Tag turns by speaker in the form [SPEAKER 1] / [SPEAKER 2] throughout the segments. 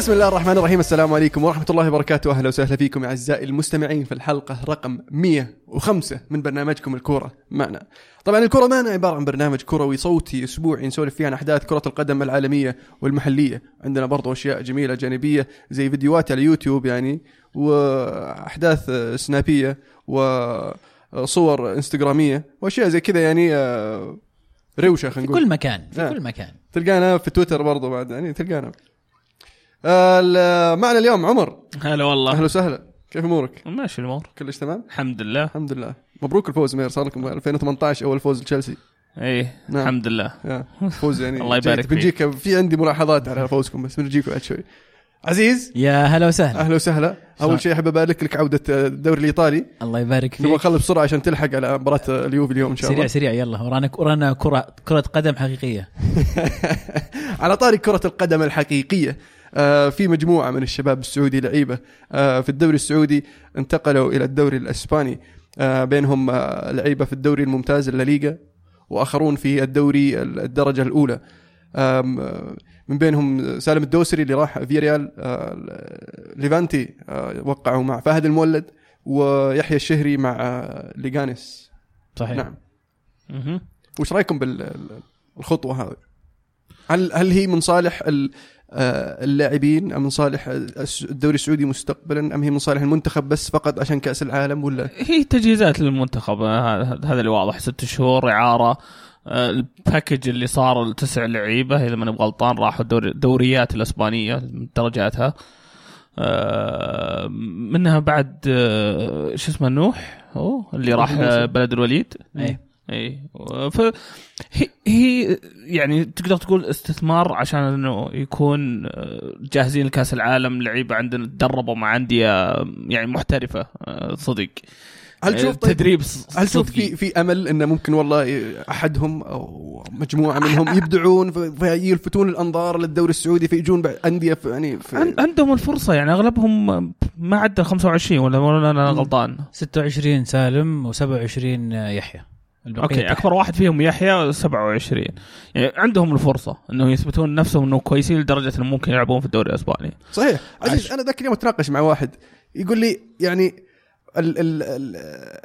[SPEAKER 1] بسم الله الرحمن الرحيم. السلام عليكم ورحمة الله وبركاته. أهلا وسهلا فيكم أعزائي المستمعين في الحلقة رقم 105 من برنامجكم الكورة معنا. طبعا الكورة معنا عبارة عن برنامج كروي صوتي أسبوعي نسولف فيه عن أحداث كرة القدم العالمية والمحلية. عندنا برضو أشياء جميلة جانبية زي فيديوهات على يوتيوب يعني وأحداث سنابية وصور إنستغرامية وأشياء زي كذا يعني آه، روشة
[SPEAKER 2] في
[SPEAKER 1] خلينا نقول.
[SPEAKER 2] كل مكان في
[SPEAKER 1] نعم.
[SPEAKER 2] كل مكان.
[SPEAKER 1] تلقانا في تويتر برضو بعد يعني تلقانا. معنا اليوم عمر.
[SPEAKER 3] هلا والله.
[SPEAKER 1] أهلا وسهلا. كيف أمورك؟
[SPEAKER 3] ماشي الأمور.
[SPEAKER 1] كلش تمام؟
[SPEAKER 3] الحمد لله.
[SPEAKER 1] الحمد لله. مبروك الفوز مير صار لكم 2018 أول فوز لتشيلسي.
[SPEAKER 3] إيه
[SPEAKER 1] نعم.
[SPEAKER 3] الحمد لله.
[SPEAKER 1] فوز يعني
[SPEAKER 3] الله يبارك
[SPEAKER 1] جيد. بنجيك في عندي ملاحظات على فوزكم بس بنجيك بعد شوي. عزيز.
[SPEAKER 2] يا هلا وسهلا.
[SPEAKER 1] أهلا وسهلا. أول شيء أحب أبارك لك عودة الدوري الإيطالي.
[SPEAKER 2] الله يبارك
[SPEAKER 1] نبغى
[SPEAKER 2] فيك.
[SPEAKER 1] نخلص بسرعة عشان تلحق على مباراة اليوفي اليوم إن شاء
[SPEAKER 2] سريع
[SPEAKER 1] الله.
[SPEAKER 2] سريع يلا. ورانا ورانا كرة كرة قدم حقيقية.
[SPEAKER 1] على طاري كرة القدم الحقيقية. آه، في مجموعة من الشباب السعودي لعيبة آه، في الدوري السعودي انتقلوا إلى الدوري الأسباني آه، بينهم آه، لعيبة في الدوري الممتاز الليغا وآخرون في الدوري الدرجة الأولى آم، آه، من بينهم سالم الدوسري اللي راح فيريال آه، ليفانتي آه، وقعوا مع فهد المولد ويحيى الشهري مع آه، ليغانيس
[SPEAKER 2] صحيح
[SPEAKER 1] نعم. وش رأيكم بالخطوه هذه؟ هل هل هي من صالح ال- آه، اللاعبين أم من صالح الدوري السعودي مستقبلا أم هي من صالح المنتخب بس فقط عشان كأس العالم ولا؟
[SPEAKER 3] هي تجهيزات للمنتخب. آه، هذا اللي واضح. ست شهور إعارة. آه، الباكج اللي صار التسع لعيبة إذا ماني بغلطان راحوا الدوري الدوريات الأسبانية درجاتها. آه، منها بعد آه، شو اسمه نوح؟ هو اللي راح آه، بلد الوليد.
[SPEAKER 2] اي
[SPEAKER 3] اي ف هي, هي يعني تقدر تقول استثمار عشان إنه يكون آه، جاهزين لكأس العالم لعيبه عندنا تدربوا مع أندية يعني محترفة آه، صدق.
[SPEAKER 1] هل تشوف طيب
[SPEAKER 3] تدريب
[SPEAKER 1] هل تشوف في في أمل إنه ممكن والله أحدهم أو مجموعة منهم يبدعون في- فيلفتون الأنظار للدوري السعودي فيجون أندية في يعني في
[SPEAKER 3] عندهم الفرصة يعني أغلبهم ما عدى 25 ولا ولا أنا غلطان.
[SPEAKER 2] 26 سالم و27 يحيى.
[SPEAKER 3] أوكي
[SPEAKER 2] تحت.
[SPEAKER 3] أكبر واحد فيهم يحيى 27 يعني عندهم الفرصة انه يثبتون نفسهم انه كويسين لدرجة انه ممكن يلعبون في الدوري الأسباني
[SPEAKER 1] صحيح عزيز
[SPEAKER 3] عش-
[SPEAKER 1] أنا ذاك اليوم أتناقش مع واحد يقول لي يعني ال ال ال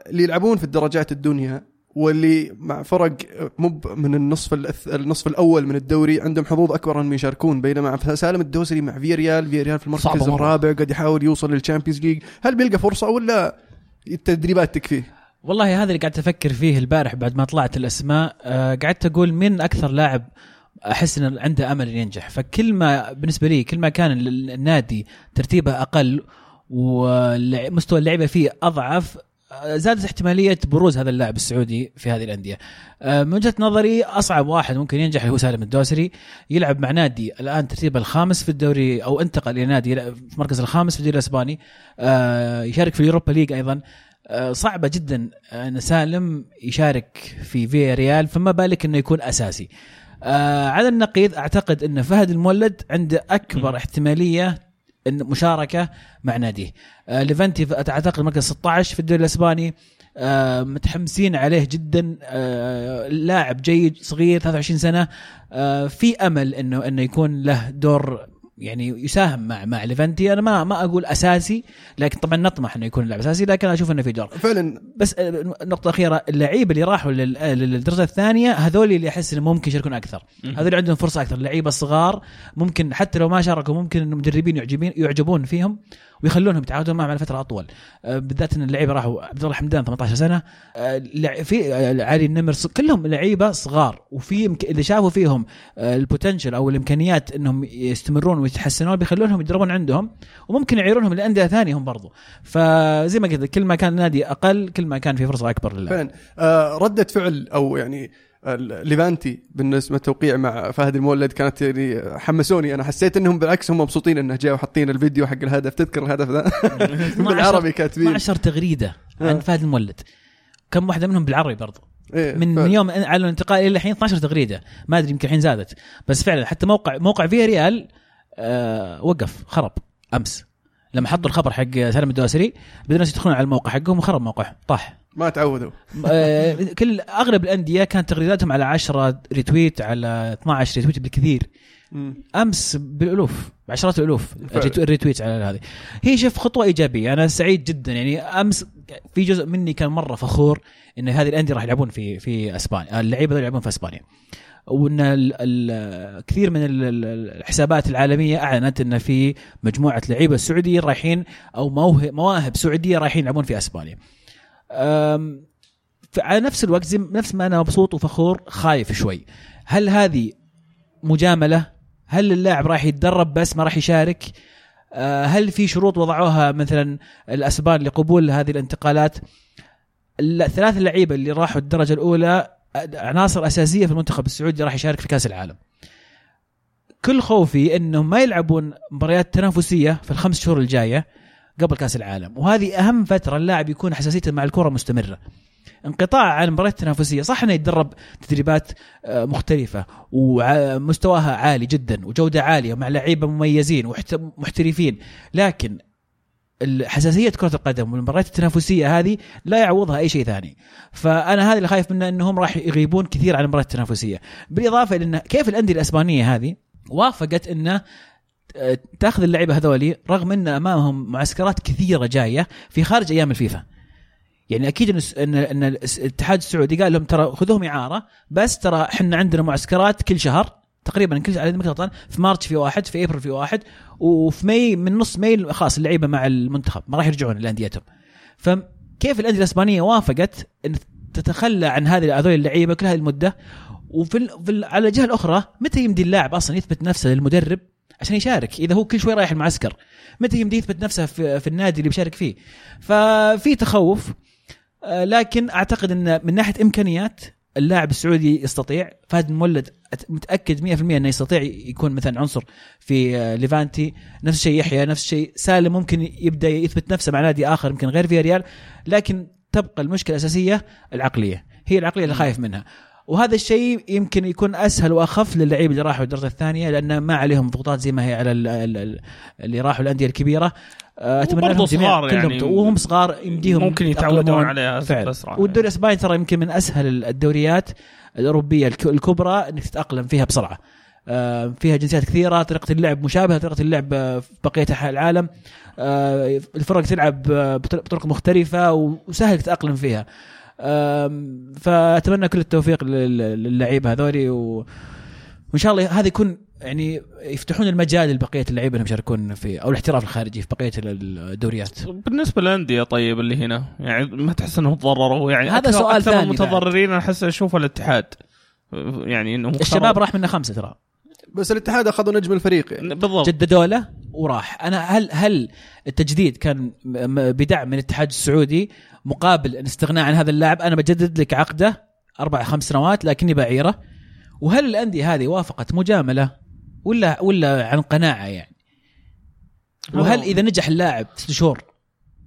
[SPEAKER 1] اللي يلعبون في الدرجات الدنيا واللي مع فرق مو من النصف النصف الأول من الدوري عندهم حظوظ أكبر انهم يشاركون بينما سالم الدوسري مع فيريال فيريال في المركز
[SPEAKER 3] صعبة مرة.
[SPEAKER 1] الرابع قاعد يحاول يوصل لل Champions League هل بيلقى فرصة ولا التدريبات تكفيه؟
[SPEAKER 2] والله هذا اللي قاعد أفكر فيه البارح بعد ما طلعت الأسماء آه قعدت أقول من أكثر لاعب أحس إنه عنده أمل إنه ينجح. فكل ما بالنسبة لي كل ما كان ال- النادي ترتيبه أقل ومستوى اللعيبة فيه أضعف آه، زادت احتمالية بروز هذا اللاعب السعودي في هذه الأندية. آه، من وجهة نظري أصعب واحد ممكن ينجح هو سالم الدوسري. يلعب مع نادي الآن ترتيبه الخامس في الدوري أو انتقل إلى نادي في المركز الخامس في الدوري الإسباني. يشارك في ال Europa League أيضا. صعبة جدا إن سالم يشارك في فيريال فما بالك إنه يكون أساسي. آه، على النقيض أعتقد إن فهد المولد عنده أكبر احتمالية إن مشاركة مع ناديه. آه، ليفانتي ف- أعتقد مركز 16 في الدوري الأسباني آه، متحمسين عليه جدا آه، لاعب جيد صغير 23 سنة آه، في أمل انه إنه يكون له دور يعني يساهم مع مع ليفانتي. أنا ما ما أقول أساسي لكن طبعا نطمح إنه يكون لاعب أساسي لكن أشوف إنه في دور
[SPEAKER 1] فعلا.
[SPEAKER 2] بس آه، نقطة أخيرة اللعيبة اللي راحوا لل- آه، للدرجة الثانية هذول اللي أحس إنه ممكن يشاركون أكثر. هذول اللي عندهم فرصة أكثر. اللعيبة الصغار ممكن حتى لو ما شاركوا ممكن المدربين يعجبين يعجبون فيهم. ويخلونهم يتعاقدون معهم على فترة أطول. آه، بالذات إن اللعيبة راحوا. عبد الله حمدان 18 سنة. آه، لع- في آه، علي النمر كلهم لعيبة صغار. وفي اللي شافوا فيهم ال potential أو الإمكانيات إنهم يستمرون ويتحسنون بيخلونهم يدربون عندهم. وممكن يعيرونهم لأندية ثانية هم برضو. فزي ما قلت كل ما كان النادي أقل كل ما كان في فرصة أكبر للاعب
[SPEAKER 1] فعلا. آه، ردة فعل أو يعني ليفانتي بالنسبة للتوقيع مع فهد المولد كانت يعني حمسوني. أنا حسيت إنهم بالعكس هم مبسوطين إنه جاء وحاطين الفيديو حق الهدف. تذكر الهدف ذا؟ بالعربي كاتبين
[SPEAKER 2] 12 تغريدة عن
[SPEAKER 1] آه.
[SPEAKER 2] فهد المولد. كم واحدة منهم بالعربي برضو.
[SPEAKER 1] إيه،
[SPEAKER 2] من
[SPEAKER 1] ف-
[SPEAKER 2] من يوم على الانتقال إلى الحين 12 تغريدة. ما أدري يمكن الحين زادت. بس فعلا حتى موقع موقع فيا ريال آه وقف خرب أمس. لما حطوا الخبر حق سالم الدوسري بدون الناس يدخلون على الموقع حقهم وخرب موقعهم طاح.
[SPEAKER 1] ما تعودوا.
[SPEAKER 2] آه، كل أغلب الأندية كانت تغريداتهم على 10 retweet على 12 retweet بالكثير. أمس بالألوف بعشرات
[SPEAKER 1] الألوف
[SPEAKER 2] ال retweet على هذه. هي شوف خطوة إيجابية أنا سعيد جدا. يعني أمس في جزء مني كان مرة فخور إن هذه الأندية راح يلعبون في في إسبانيا. اللعيبة يلعبون في إسبانيا. وإن ال ال كثير من ال- ال- الحسابات العالمية أعلنت إن في مجموعة لعيبة سعوديين رايحين أو مواهب سعودية رايحين يلعبون في إسبانيا. على نفس الوقت زي نفس ما أنا مبسوط وفخور خايف شوي. هل هذه مجاملة؟ هل اللاعب راح يتدرب بس ما راح يشارك؟ أه، هل في شروط وضعوها مثلا الأسبان لقبول هذه الانتقالات؟ الثلاث اللعيبة اللي راحوا الدرجة الأولى عناصر أساسية في المنتخب السعودي راح يشارك في كأس العالم. كل خوفي إنهم ما يلعبون مباريات تنافسية في الخمس شهور الجاية قبل كأس العالم، وهذه أهم فترة اللاعب يكون حساسيته مع الكرة مستمرة. انقطاع عن المباريات التنافسيه، صح إنه يتدرب تدريبات آه، مختلفة ومستواها عالي جدا وجودة عالية مع لعيبة مميزين ومحترفين، لكن حساسيه كرة القدم والمباريات التنافسية هذه لا يعوضها أي شيء ثاني. فأنا هذا اللي خايف منه إنهم راح يغيبون كثير عن المباريات التنافسية. بالإضافة لأن كيف الأندية الإسبانية هذه وافقت إنه تاخذ اللعيبة هذولي رغم إن أمامهم معسكرات كثيرة جاية في خارج أيام الفيفا. يعني أكيد إن إن الاتحاد السعودي قال لهم ترى خذوهم إعارة بس ترى إحنا عندنا معسكرات كل شهر تقريبا كل على في March في واحد في إبريل في واحد وفي ماي من نص ماي خلاص اللعيبة مع المنتخب ما راح يرجعون لأنديتهم. فكيف الأندية الإسبانية وافقت إن تتخلى عن هذه هذول اللعيبة كل هذه المدة؟ وفي. على الجهه الاخرى متى يمدي اللاعب أصلا يثبت نفسه للمدرب؟ عشان يشارك إذا هو كل شوي رايح المعسكر. متى يمدي يثبت نفسه في, في النادي اللي بيشارك فيه. ففي تخوف آه، لكن أعتقد إن من ناحية إمكانيات اللاعب السعودي يستطيع. فهد المولد متأكد 100% إنه يستطيع يكون مثلا عنصر في آه، ليفانتي. نفس الشيء يحيى نفس الشيء سالم ممكن يبدأ يثبت نفسه مع نادي آخر يمكن غير في ريال لكن تبقى المشكلة الأساسية العقلية هي العقلية اللي خايف منها. وهذا الشيء يمكن يكون أسهل وأخف للعيبه اللي راحوا الدرجة الثانية لأن ما عليهم ضغوطات زي ما هي على ال- ال- ال- اللي راحوا الأندية الكبيرة. آه،
[SPEAKER 3] أتمنى
[SPEAKER 2] لهم
[SPEAKER 3] صغار
[SPEAKER 2] كلهم
[SPEAKER 3] يعني.
[SPEAKER 2] وهم صغار يمديهم
[SPEAKER 3] ممكن. يتعودون عليها
[SPEAKER 2] فعلا.
[SPEAKER 3] بسرعة
[SPEAKER 2] والدوري الإسباني ترى يمكن من أسهل الدوريات الأوروبية الك- الكبرى إنك تتأقلم فيها بسرعة. آه، فيها جنسيات كثيرة طريقة اللعب مشابهة طريقه اللعب في بقيه العالم. آه، الفرق تلعب بطر- بطرق مختلفة وسهل تتأقلم فيها. فأتمنى كل التوفيق لل- للعيبه هذولي و... وإن شاء الله هذا يكون يعني يفتحون المجال لبقية اللعيبة انهم يشاركون في أو الاحتراف الخارجي في بقية الدوريات.
[SPEAKER 3] بالنسبة للأندية طيب اللي هنا يعني ما تحس إنهم تضرروا؟ يعني
[SPEAKER 2] هذا
[SPEAKER 3] أكثر-
[SPEAKER 2] سؤال
[SPEAKER 3] أكثر
[SPEAKER 2] ثاني
[SPEAKER 3] المتضررين أنا أحس أشوف الاتحاد. يعني إنه
[SPEAKER 2] الشباب راح منه خمسة ترى.
[SPEAKER 1] بس الاتحاد أخذوا نجم الفريق يعني.
[SPEAKER 3] بالضبط.
[SPEAKER 2] جددوا له وراح. أنا هل هل التجديد كان بدعم من الاتحاد السعودي مقابل الاستغناء عن هذا اللاعب؟ أنا بجدد لك عقده أربع خمس سنوات لكني بعيره. وهل الأندية هذه وافقت مجاملة ولا ولا عن قناعة يعني؟ وهل إذا نجح اللاعب ست شهور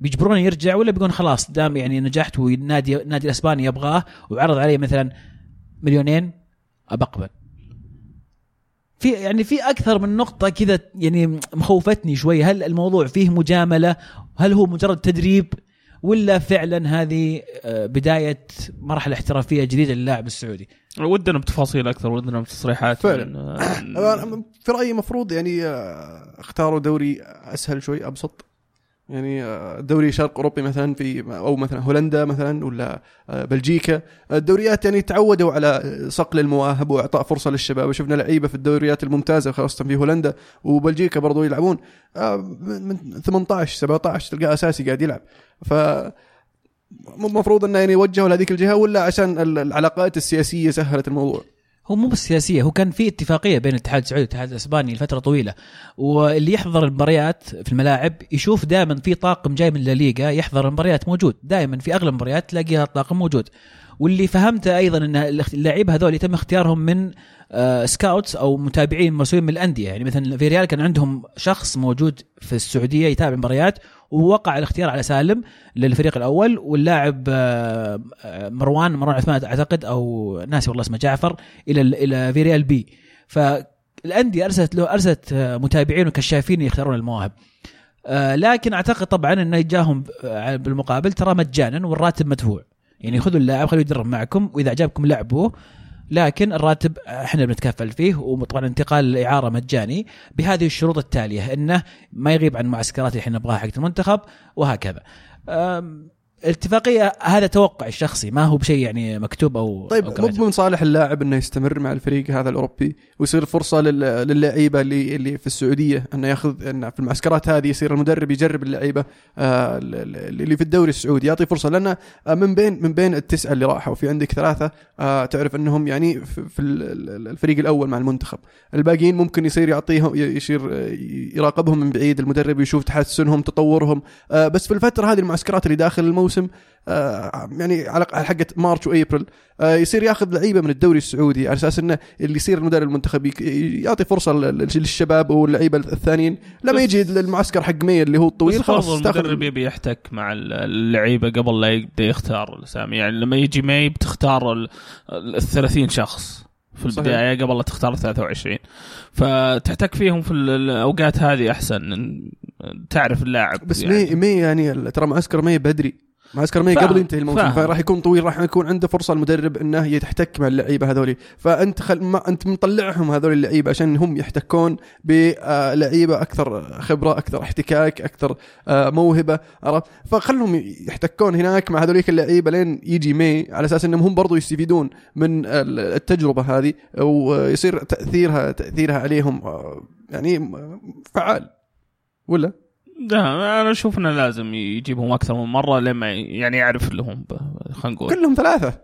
[SPEAKER 2] بيجبرونه يرجع ولا بيقول خلاص دام يعني نجحت والنادي النادي الأسباني يبغاه وعرض علي مثلا مليونين أبقبل؟ في يعني في أكثر من نقطة كذا يعني مخوفتني شوي. هل الموضوع فيه مجاملة؟ هل هو مجرد تدريب؟ ولا فعلا هذه آه، بداية مرحلة احترافية جديدة للاعب السعودي؟
[SPEAKER 3] ودنا بتفاصيل أكثر ودنا بتصريحات.
[SPEAKER 1] فعلا.
[SPEAKER 3] من-
[SPEAKER 1] أنا في رأيي المفروض يعني آه، اختاروا دوري أسهل شوي أبسط. يعني آه، دوري شرق أوروبي مثلا في أو مثلا هولندا مثلا ولا آه، بلجيكا. الدوريات يعني تعودوا على صقل المواهب وإعطاء فرصة للشباب. شفنا لعيبة في الدوريات الممتازة خاصة في هولندا وبلجيكا برضو يلعبون. آه، من من 18 17 تلقاه أساسي قاعد يلعب. ف المفروض إنه يعني يوجهوا لهذيك الجهة ولا عشان ال- العلاقات السياسية سهلت الموضوع؟
[SPEAKER 2] هو مو بس سياسية هو كان في اتفاقية بين الاتحاد السعودي والاتحاد الإسباني لفترة طويلة. واللي يحضر المباريات في الملاعب يشوف دائما في طاقم جاي من الليغا يحضر المباريات موجود. دائما في أغلب المباريات تلاقيها الطاقم موجود. واللي فهمته أيضا إن اللعيبة هذول يتم اختيارهم من آه، scouts أو متابعين مسؤولين من الأندية. يعني مثلا في ريال كان عندهم شخص موجود في السعودية يتابع المباريات ووقع الاختيار على سالم للفريق الأول واللاعب آه، آه، مروان مروان عثمان أعتقد أو ناسي والله اسمه جعفر إلى إلى فياريال B. فالأندية ارسلت له ارسلت آه، متابعين وكشافين يختارون المواهب. آه، لكن أعتقد طبعا انه جاهم آه، بالمقابل ترى مجانا والراتب مدفوع. يعني خذوا اللاعب خليه يدرب معكم وإذا عجبكم لعبوه لكن الراتب إحنا بنتكفل فيه وطبعا انتقال الاعاره مجاني بهذه الشروط التالية إنه ما يغيب عن معسكرات اللي إحنا نبغاها حق المنتخب وهكذا. الاتفاقية هذا توقعي الشخصي ما هو بشيء يعني مكتوب أو
[SPEAKER 1] طيب
[SPEAKER 2] أو
[SPEAKER 1] مو من صالح اللاعب إنه يستمر مع الفريق هذا الأوروبي ويصير فرصة لل- للعيبة اللي اللي في السعودية إنه ياخذ انه في المعسكرات هذه يصير المدرب يجرب اللعيبة آه، ال- ال- اللي في الدوري السعودي. يعطي فرصة لأن آه، من بين من بين التسعة اللي راحوا في عندك ثلاثة آه، تعرف إنهم يعني في في ال- ال- الفريق الأول مع المنتخب. الباقيين ممكن يصير يعطيهم يصير يراقبهم من بعيد المدرب يشوف تحسنهم تطورهم بس في الفترة هذه المعسكرات اللي داخل الموسم آه، يعني على حقه مارش وابريل آه، يصير ياخذ لعيبة من الدوري السعودي على أساس إنه اللي يصير المدرب المنتخب يعطي فرصة لل- للشباب واللعيبة الثانيين. لما يجي المعسكر حق مي اللي هو الطويل خلاص
[SPEAKER 3] المدرب يبي يحتك مع اللعيبة قبل لا يبدا يختار الأسامي. يعني لما يجي ماي بتختار ال ال 30 شخص في
[SPEAKER 1] صحيح.
[SPEAKER 3] البداية قبل لا تختار 23 فتحتك فيهم في ال- الأوقات هذه أحسن. تعرف اللاعب
[SPEAKER 1] بس
[SPEAKER 3] يعني.
[SPEAKER 1] مي مي يعني ترى معسكر مي بدري. معسكر مي قبل ينتهي الموسم. فراح يكون طويل راح يكون عنده فرصة المدرب إنه يحتك مع اللعيبة هذولي فأنت خل ما أنت مطلعهم هذول اللعيبة عشان هم يحتكون بلعيبة أكثر خبرة أكثر احتكاك أكثر آه، موهبة عرفت فخلهم يحتكون هناك مع هذوليك اللعيبة لين يجي مي على أساس إنهم هم برضو يستفيدون من ال- التجربة هذه ويصير تاثيرها تأثيرها عليهم آه، يعني فعال ولا؟
[SPEAKER 3] لا أنا أشوف إنه لازم يجيبهم أكثر من مرة لما يعني يعرف لهم خلينا نقول
[SPEAKER 1] كلهم ثلاثة.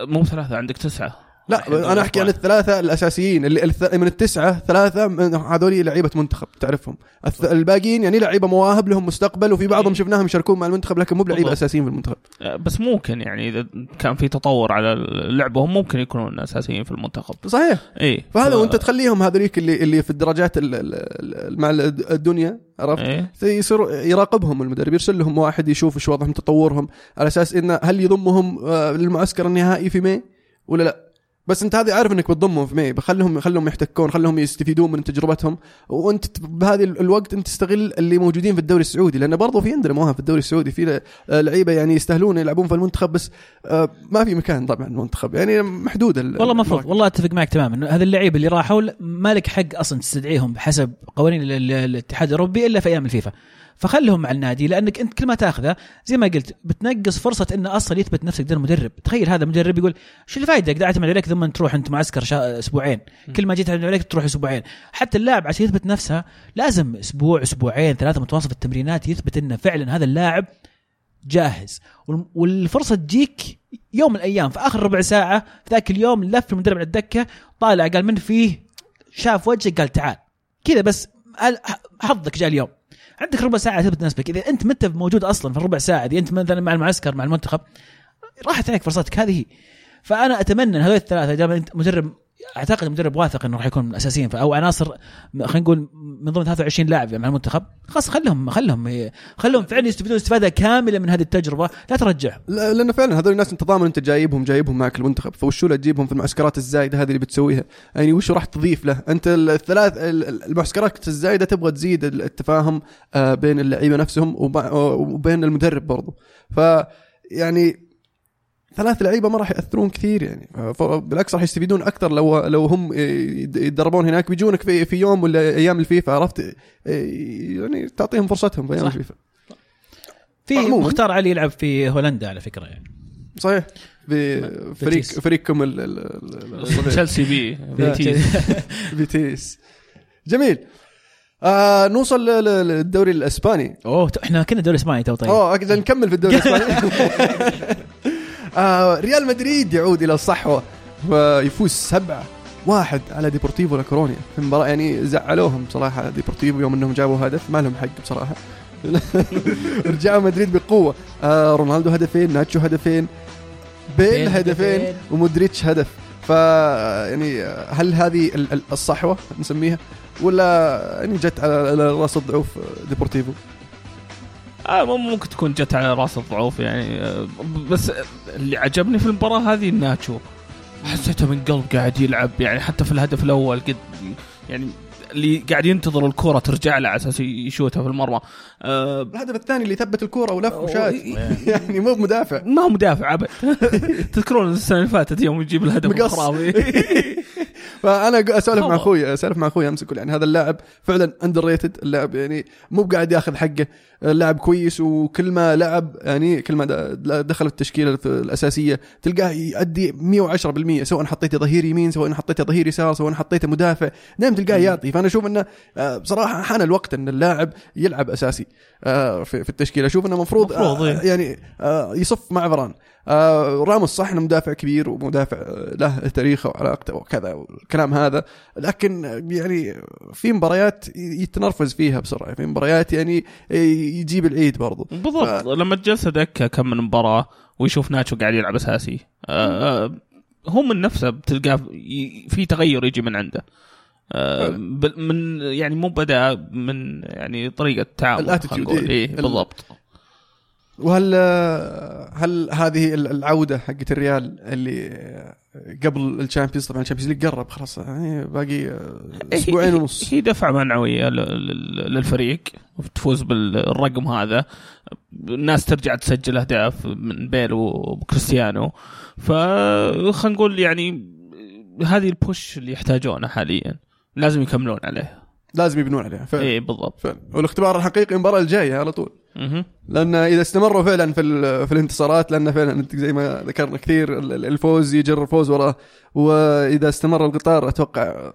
[SPEAKER 3] مو ثلاثة عندك تسعة.
[SPEAKER 1] لا أنا أحكي عن الثلاثة الأساسيين اللي الث- من التسعة ثلاثة من هذول لعيبة منتخب تعرفهم. الث- الباقيين يعني لعيبة مواهب لهم مستقبل وفي بعضهم شفناهم يشاركون مع المنتخب لكن مو
[SPEAKER 3] بلعيبة.
[SPEAKER 1] أساسيين في المنتخب.
[SPEAKER 3] بس ممكن يعني إذا كان في تطور على لعبهم ممكن يكونون أساسيين في المنتخب.
[SPEAKER 1] صحيح.
[SPEAKER 3] اي
[SPEAKER 1] فهذا وأنت تخليهم هذوليك اللي اللي في الدرجات ال- ال- ال- مع ال- الدنيا عرفت؟
[SPEAKER 3] إيه.
[SPEAKER 1] يصير يراقبهم المدرب يرسل لهم واحد يشوف إيش وضعهم تطورهم على أساس إنه هل يضمهم آه، للمعسكر النهائي في ماي ولا لا؟ بس انت هذه عارف انك بتضمهم في ماي بخلهم خلهم يحتكون خلهم يستفيدون من تجربتهم. وانت بهذه ال- الوقت انت تستغل اللي موجودين في الدوري السعودي. لأنه برضو في عندنا مواهب في الدوري السعودي. في آه، لعيبة يعني يستاهلون يلعبون في المنتخب. بس آه، ما في مكان طبعا المنتخب. يعني محدود ال-
[SPEAKER 2] والله مفروض
[SPEAKER 1] المواقف.
[SPEAKER 2] والله أتفق معك تماما. هذه اللعيبة اللي راحوا ما لك حق أصلا تستدعيهم بحسب قوانين ال- ال- الاتحاد الأوروبي إلا في أيام الفيفا. فخلهم مع النادي لأنك أنت كل ما تاخذه زي ما قلت بتنقص فرصة انه أصلا يثبت نفسك ده المدرب. تخيل هذا مدرب يقول شو الفائده قاعد أعتمد عليك ثم تروح أنت معسكر شا... أسبوعين. كل ما جيت أعتمد عليك تروح أسبوعين. حتى اللاعب عشان يثبت نفسه لازم أسبوع أسبوعين ثلاثة متواصل في التمرينات يثبت إنه فعلا هذا اللاعب جاهز. وال- والفرصة تجيك يوم من الأيام في آخر ربع ساعة في ذاك اليوم لف المدرب على الدكة طالع قال من فيه؟ شاف وجهك قال تعال. كذا بس حظك جاء اليوم. عندك ربع ساعة تثبت نفسك إذا أنت مت موجود أصلا في الربع ساعة دي أنت مثلا مع المعسكر مع المنتخب راحت عليك فرصتك. هذه هي. فأنا أتمنى إن هذول الثلاثة مدرب أعتقد المدرب واثق إنه راح يكون من الاساسيين أو عناصر خلينا نقول من ضمن 23 لاعب مع المنتخب. خلاص خلهم خلهم خلهم فعلا يستفيدون استفادة كاملة من هذه التجربة. لا ترجع.
[SPEAKER 1] لا- لأنه فعلا هذول الناس انت ضامن أنت جايبهم جايبهم معك المنتخب. فوشو لا تجيبهم في المعسكرات الزايدة هذه اللي بتسويها؟ يعني وش راح تضيف له؟ أنت الثلاث ال- المعسكرات الزايدة تبغى تزيد التفاهم آه، بين اللعيبة نفسهم وب- وبين المدرب برضو. ف يعني ثلاث لعيبة ما راح يأثرون كثير يعني بالعكس راح يستفيدون أكثر لو لو هم يتدربون هناك بيجونك في في يوم ولا أيام الفيفا عرفت يعني تعطيهم فرصتهم في أيام
[SPEAKER 2] صح.
[SPEAKER 1] الفيفا
[SPEAKER 2] في. مختار علي يلعب في هولندا على فكرة يعني
[SPEAKER 1] صحيح بفريق. فريقكم.
[SPEAKER 3] تشيلسي ب بيتيس.
[SPEAKER 1] بيتيس جميل آه نوصل ل- ل- للدوري
[SPEAKER 2] الإسباني أوه إحنا كنا دوري اسباني تو طيب
[SPEAKER 1] أوه نكمل في الدوري الإسباني آه ريال مدريد يعود إلى الصحوه ويفوز سبعة واحد على ديبورتيفو لاكورونيا في مباراة يعني زعلوهم بصراحة ديبورتيفو يوم إنهم جابوا هدف. ما لهم حق بصراحة. رجعوا مدريد بقوة. آه رونالدو هدفين ناتشو هدفين بيل هدفين. ومودريتش هدف. ف يعني هل هذه ال- ال- الصحوة نسميها؟ ولا يعني جت على على رأس الضعوف ديبورتيفو؟
[SPEAKER 3] آه مم- ممكن تكون جت على راس الضعوف يعني آه، بس اللي عجبني في المباراة هذه الناتشو حسيته من قلب قاعد يلعب يعني حتى في الهدف الأول قد يعني اللي قاعد ينتظر الكرة ترجع له على أساس يشوتها في المرمى. آه
[SPEAKER 1] الهدف الثاني اللي ثبت الكوره ولف وشات يعني مو بمدافع
[SPEAKER 3] ما هو مدافع ابد تذكرون السنة اللي فاتت يوم يجيب الهدف. الخرافي.
[SPEAKER 1] فأنا اسولف مع. أخوي اسولف مع أخوي أمس أقول يعني هذا اللاعب فعلا underrated اللاعب يعني مو قاعد ياخذ حقه. اللاعب كويس وكل ما لعب يعني كل ما دخل التشكيلة الأساسية تلقاه يؤدي 110% سواء حطيته ظهير يمين سواء حطيته ظهير يسار سواء حطيته مدافع دائما تلقاه يعطي. فأنا أشوف إنه آه، بصراحة حان الوقت إن اللاعب يلعب أساسي آه، في التشكيلة. أشوف إنه المفروض
[SPEAKER 3] مفروض، إيه.
[SPEAKER 1] يعني آه، يصف مع فران آه، راموس صح إنه مدافع كبير ومدافع آه، له تاريخه وعلاقته وكذا والكلام هذا. لكن يعني في مباريات يتنرفز فيها بسرعة في مباريات يعني يجيب العيد برضو.
[SPEAKER 3] بالضبط. لما تجلسه دكه كم من مباراة ويشوف ناتشو قاعد يلعب أساسي آه هو من نفسه بتلقاه في تغير يجي من عنده. آه من يعني مو بدا من يعني طريقة تعامل ال attitude،.
[SPEAKER 1] إيه.
[SPEAKER 3] بالضبط.
[SPEAKER 1] وهل آه، هل هذه العودة حقت الريال اللي آه، قبل الشامبيونز طبعا الشامبيونز ليج قرب خلاص يعني باقي آه، أسبوعين ونص.
[SPEAKER 3] هي دفعة معنوية للفريق وتفوز بالرقم هذا. الناس ترجع تسجل أهداف من بيل وكريستيانو. فخلينا نقول يعني هذه ال push اللي يحتاجونه حاليا. لازم يكملون عليه.
[SPEAKER 1] لازم يبنون عليها. فعلا
[SPEAKER 3] اي بالضبط.
[SPEAKER 1] فعلا والاختبار الحقيقي المباراة الجاية على طول. لأن إذا استمروا فعلا في ال- في الانتصارات لأن فعلا انت زي ما ذكرنا كثير ال- ال- الفوز يجر الفوز وراه. وإذا استمر القطار أتوقع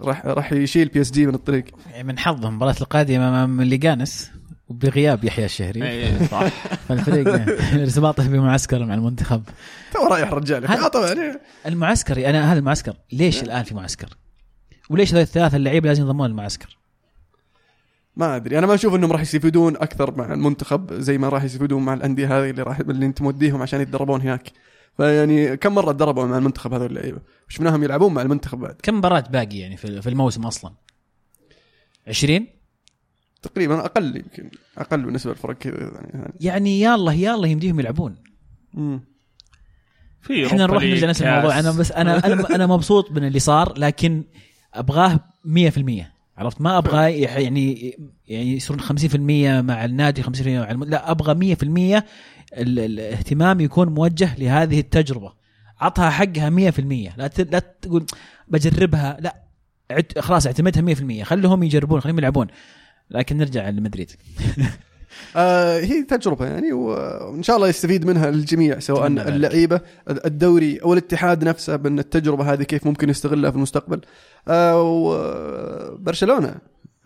[SPEAKER 1] راح راح يشيل بي اس جي من الطريق.
[SPEAKER 2] يعني من حظهم المباراة القادمة أمام ليجانس وبغياب يحيى الشهري.
[SPEAKER 3] إي صح.
[SPEAKER 2] فالفريق ارتباطه بمعسكر مع المنتخب.
[SPEAKER 1] تو رايح رجال.
[SPEAKER 2] هل-
[SPEAKER 1] آه طبعا يعني.
[SPEAKER 2] المعسكر أنا هذا المعسكر ليش الآن في معسكر؟ وليش هذول الثلاثة اللعيبة لازم ينضمون للمعسكر؟
[SPEAKER 1] ما أدري. أنا ما أشوف إنهم راح يستفيدون أكثر مع المنتخب زي ما راح يستفيدون مع الأندية هذه اللي راح اللي أنت موديهم عشان يتدربون هناك. فيعني كم مرة تدربوا مع المنتخب هذول اللعيبة؟ وشفناهم يلعبون مع المنتخب بعد.
[SPEAKER 2] كم مباراة باقي يعني في في الموسم أصلا؟ 20
[SPEAKER 1] تقريبا أقل يمكن. أقل بالنسبة للفرق كذا يعني.
[SPEAKER 2] يعني يالله يالله يمديهم يلعبون.
[SPEAKER 1] مم.
[SPEAKER 3] في
[SPEAKER 2] إحنا نروح نرجع نفس الموضوع. أنا بس أنا أنا أنا مبسوط من اللي صار لكن أبغاه 100% عرفت؟ ما أبغى يعني يعني يصيرون 50% مع النادي 50% مع الم... لا أبغى 100% ال- الاهتمام يكون موجه لهذه التجربة. عطها حقها 100% لا ت... لا تقول بجربها لا عد... خلاص اعتمدها 100% خليهم يجربون خليهم يلعبون. لكن نرجع لمدريد.
[SPEAKER 1] آه هي تجربة يعني وإن شاء الله يستفيد منها الجميع سواء. اللعيبة الدوري أو الاتحاد نفسه بأن التجربة هذه كيف ممكن يستغلها في المستقبل آه وبرشلونة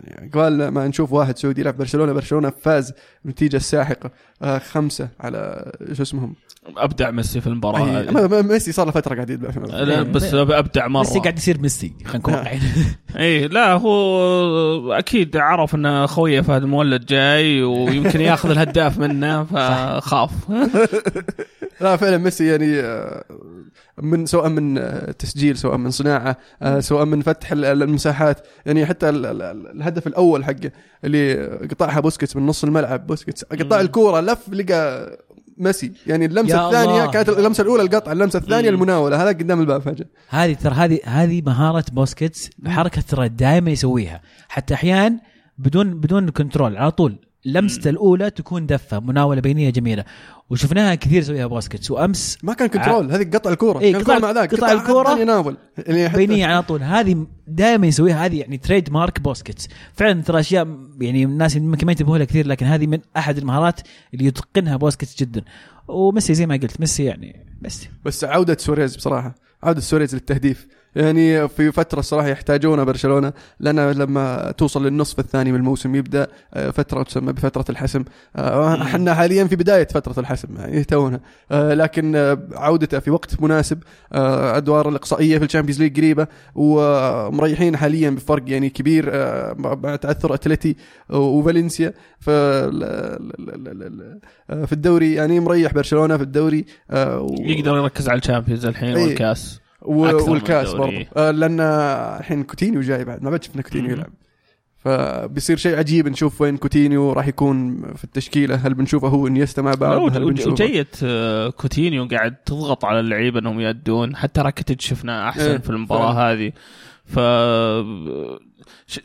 [SPEAKER 1] يعني قبل ما نشوف واحد سعودي يلعب برشلونة برشلونة فاز النتيجه الساحقه آه خمسة على شو اسمهم
[SPEAKER 3] أبدع ميسي في المباراة.
[SPEAKER 1] أي-
[SPEAKER 3] هذه.
[SPEAKER 1] ما- ما- ميسي صار له فترة قاعد يلعب في الملعب.
[SPEAKER 3] لا بس أبدع مرة.
[SPEAKER 2] ميسي قاعد يصير ميسي خلينا نكون واقعيين
[SPEAKER 3] اي لا هو أكيد عرف إن خويه فهد المولد جاي ويمكن ياخذ الهداف منه فخاف.
[SPEAKER 1] لا فعلا ميسي يعني آه، من سواء من آه، تسجيل سواء من صناعة آه، سواء من فتح ال- ال- المساحات يعني حتى ال- ال- ال- الهدف الأول حقه اللي قطعها بوسكيتس من نص الملعب بوسكيتس قطع الكورة لف لقى ميسي. يعني
[SPEAKER 2] اللمسة
[SPEAKER 1] الثانية
[SPEAKER 2] الله.
[SPEAKER 1] كانت اللمسة الأولى القطع. اللمسة
[SPEAKER 3] الثانية.
[SPEAKER 1] المناولة. هذا قدام الباب فجأة.
[SPEAKER 2] هذه ترى هذه هذه مهارة بوسكيتس حركة ترى دائما يسويها. حتى احيان بدون بدون control على طول. لمسته الأولى تكون دفة مناولة بينية جميلة. وشفناها كثير يسويها بوسكيتس وامس
[SPEAKER 1] ما كان control هذه قطع الكورة.
[SPEAKER 2] إيه،
[SPEAKER 1] كان
[SPEAKER 2] قطع-
[SPEAKER 1] مع ذاك
[SPEAKER 2] قطع
[SPEAKER 1] قطع
[SPEAKER 2] الكورة
[SPEAKER 1] الثانية ناول. يعني حتى-
[SPEAKER 2] بينية على طول. هذه دائما يسويها هذه يعني trademark بوسكيتس فعلا ترى أشياء يعني الناس يمكن ما ينتبهوا لها كثير لكن هذه من أحد المهارات اللي يتقنها بوسكيتس جدا. وميسي زي ما قلت ميسي يعني ميسي.
[SPEAKER 1] بس عودة سواريز بصراحة. عودة سوريز للتهديف. يعني في فترة الصراحة يحتاجونها برشلونة لأن لما توصل للنصف الثاني من الموسم يبدأ آه، فترة تسمى بفترة الحسم. آه، إحنا حاليا في بداية فترة الحسم يعني تونا. آه، لكن عودته في وقت مناسب. أدوار الإقصائية في ال Champions League قريبة ومريحين حاليا بفرق يعني كبير بعد تعثر أتلتي وفالنسيا. ف في الدوري يعني مريح برشلونة في الدوري و-
[SPEAKER 3] يقدر يركز على ال Champions الحين
[SPEAKER 1] إيه.
[SPEAKER 3] والكاس.
[SPEAKER 1] والكاس. برضه آه لأن الحين كوتينيو جاي بعد ما بعد شفنا كوتينيو. يلعب فبيصير شيء عجيب نشوف وين كوتينيو راح يكون في التشكيلة هل بنشوفه هو إنيستا مع بعض هل
[SPEAKER 3] وج-
[SPEAKER 1] بنشوفه
[SPEAKER 3] وجية كوتينيو قاعد تضغط على اللعيبة إنهم يأدون حتى راكيتيج شفناه أحسن
[SPEAKER 1] إيه،
[SPEAKER 3] في المباراة
[SPEAKER 1] فعلا.
[SPEAKER 3] هذه ف ش-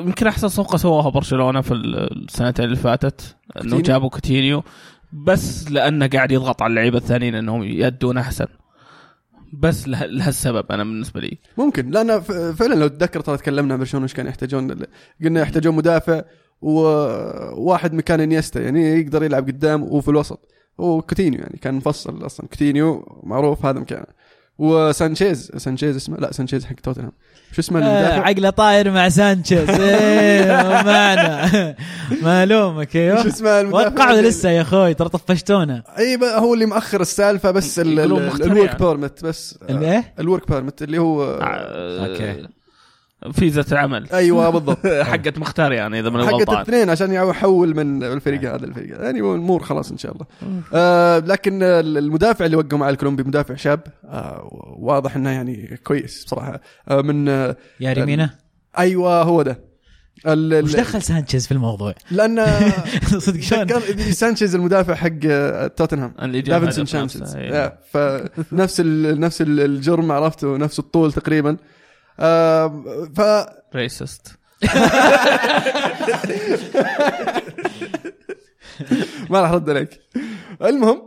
[SPEAKER 3] يمكن أحسن صفقة سووها برشلونة في السنتين اللي فاتت
[SPEAKER 1] إنه؟
[SPEAKER 3] جابوا كوتينيو بس لأنه قاعد يضغط على اللعيبة الثانيين إنهم يأدون أحسن بس له- لهالسبب أنا بالنسبة لي.
[SPEAKER 1] ممكن لأن فعلا لو تتذكر ترى تكلمنا برشلونه إيش كان يحتاجون قلنا يحتاجون مدافع وواحد مكان إنيستا يعني يقدر يلعب قدام وفي الوسط. وكوتينيو يعني كان مفصل أصلا. كوتينيو معروف هذا مكانه. وسانشيز سانشيز اسمه لا سانشيز حق توتنهام. شو اسمه
[SPEAKER 2] آه،
[SPEAKER 1] المدافع
[SPEAKER 2] عقله طاير مع سانشيز. إيه معنا. مالومك
[SPEAKER 1] شو
[SPEAKER 2] أيوه
[SPEAKER 1] اسمه المدافع
[SPEAKER 2] وقعوا لسه يا أخوي ترى طفشتونا.
[SPEAKER 1] إي هو اللي مأخر السالفة بس ال
[SPEAKER 3] work.
[SPEAKER 1] permit بس.
[SPEAKER 2] الايه؟
[SPEAKER 1] ال work permit اللي هو
[SPEAKER 3] آه،
[SPEAKER 2] أوكي.
[SPEAKER 3] فيزة عمل
[SPEAKER 1] أيوه بالضبط.
[SPEAKER 3] حقت مختار يعني إذا ماني
[SPEAKER 1] حقت الاثنين عشان يحول من الفريق هذا الفريق. يعني الأمور خلاص إن شاء الله. آه لكن المدافع اللي وقعوا مع الكولومبي مدافع شاب. آه واضح إنه يعني كويس بصراحة. آه من آه
[SPEAKER 2] ياري مينا؟
[SPEAKER 1] أيوه هو ده.
[SPEAKER 2] وش دخل سانشيز في الموضوع؟
[SPEAKER 1] لأن
[SPEAKER 2] صدق
[SPEAKER 1] سانشيز المدافع حق آه، توتنهام.
[SPEAKER 3] اللي جاب
[SPEAKER 1] دافنسون
[SPEAKER 3] إيه.
[SPEAKER 1] آه، فنفس ال- نفس ال- الجسم عرفته؟ نفس الطول تقريبا. ف
[SPEAKER 3] ريسست
[SPEAKER 1] ما راح أرد عليك. المهم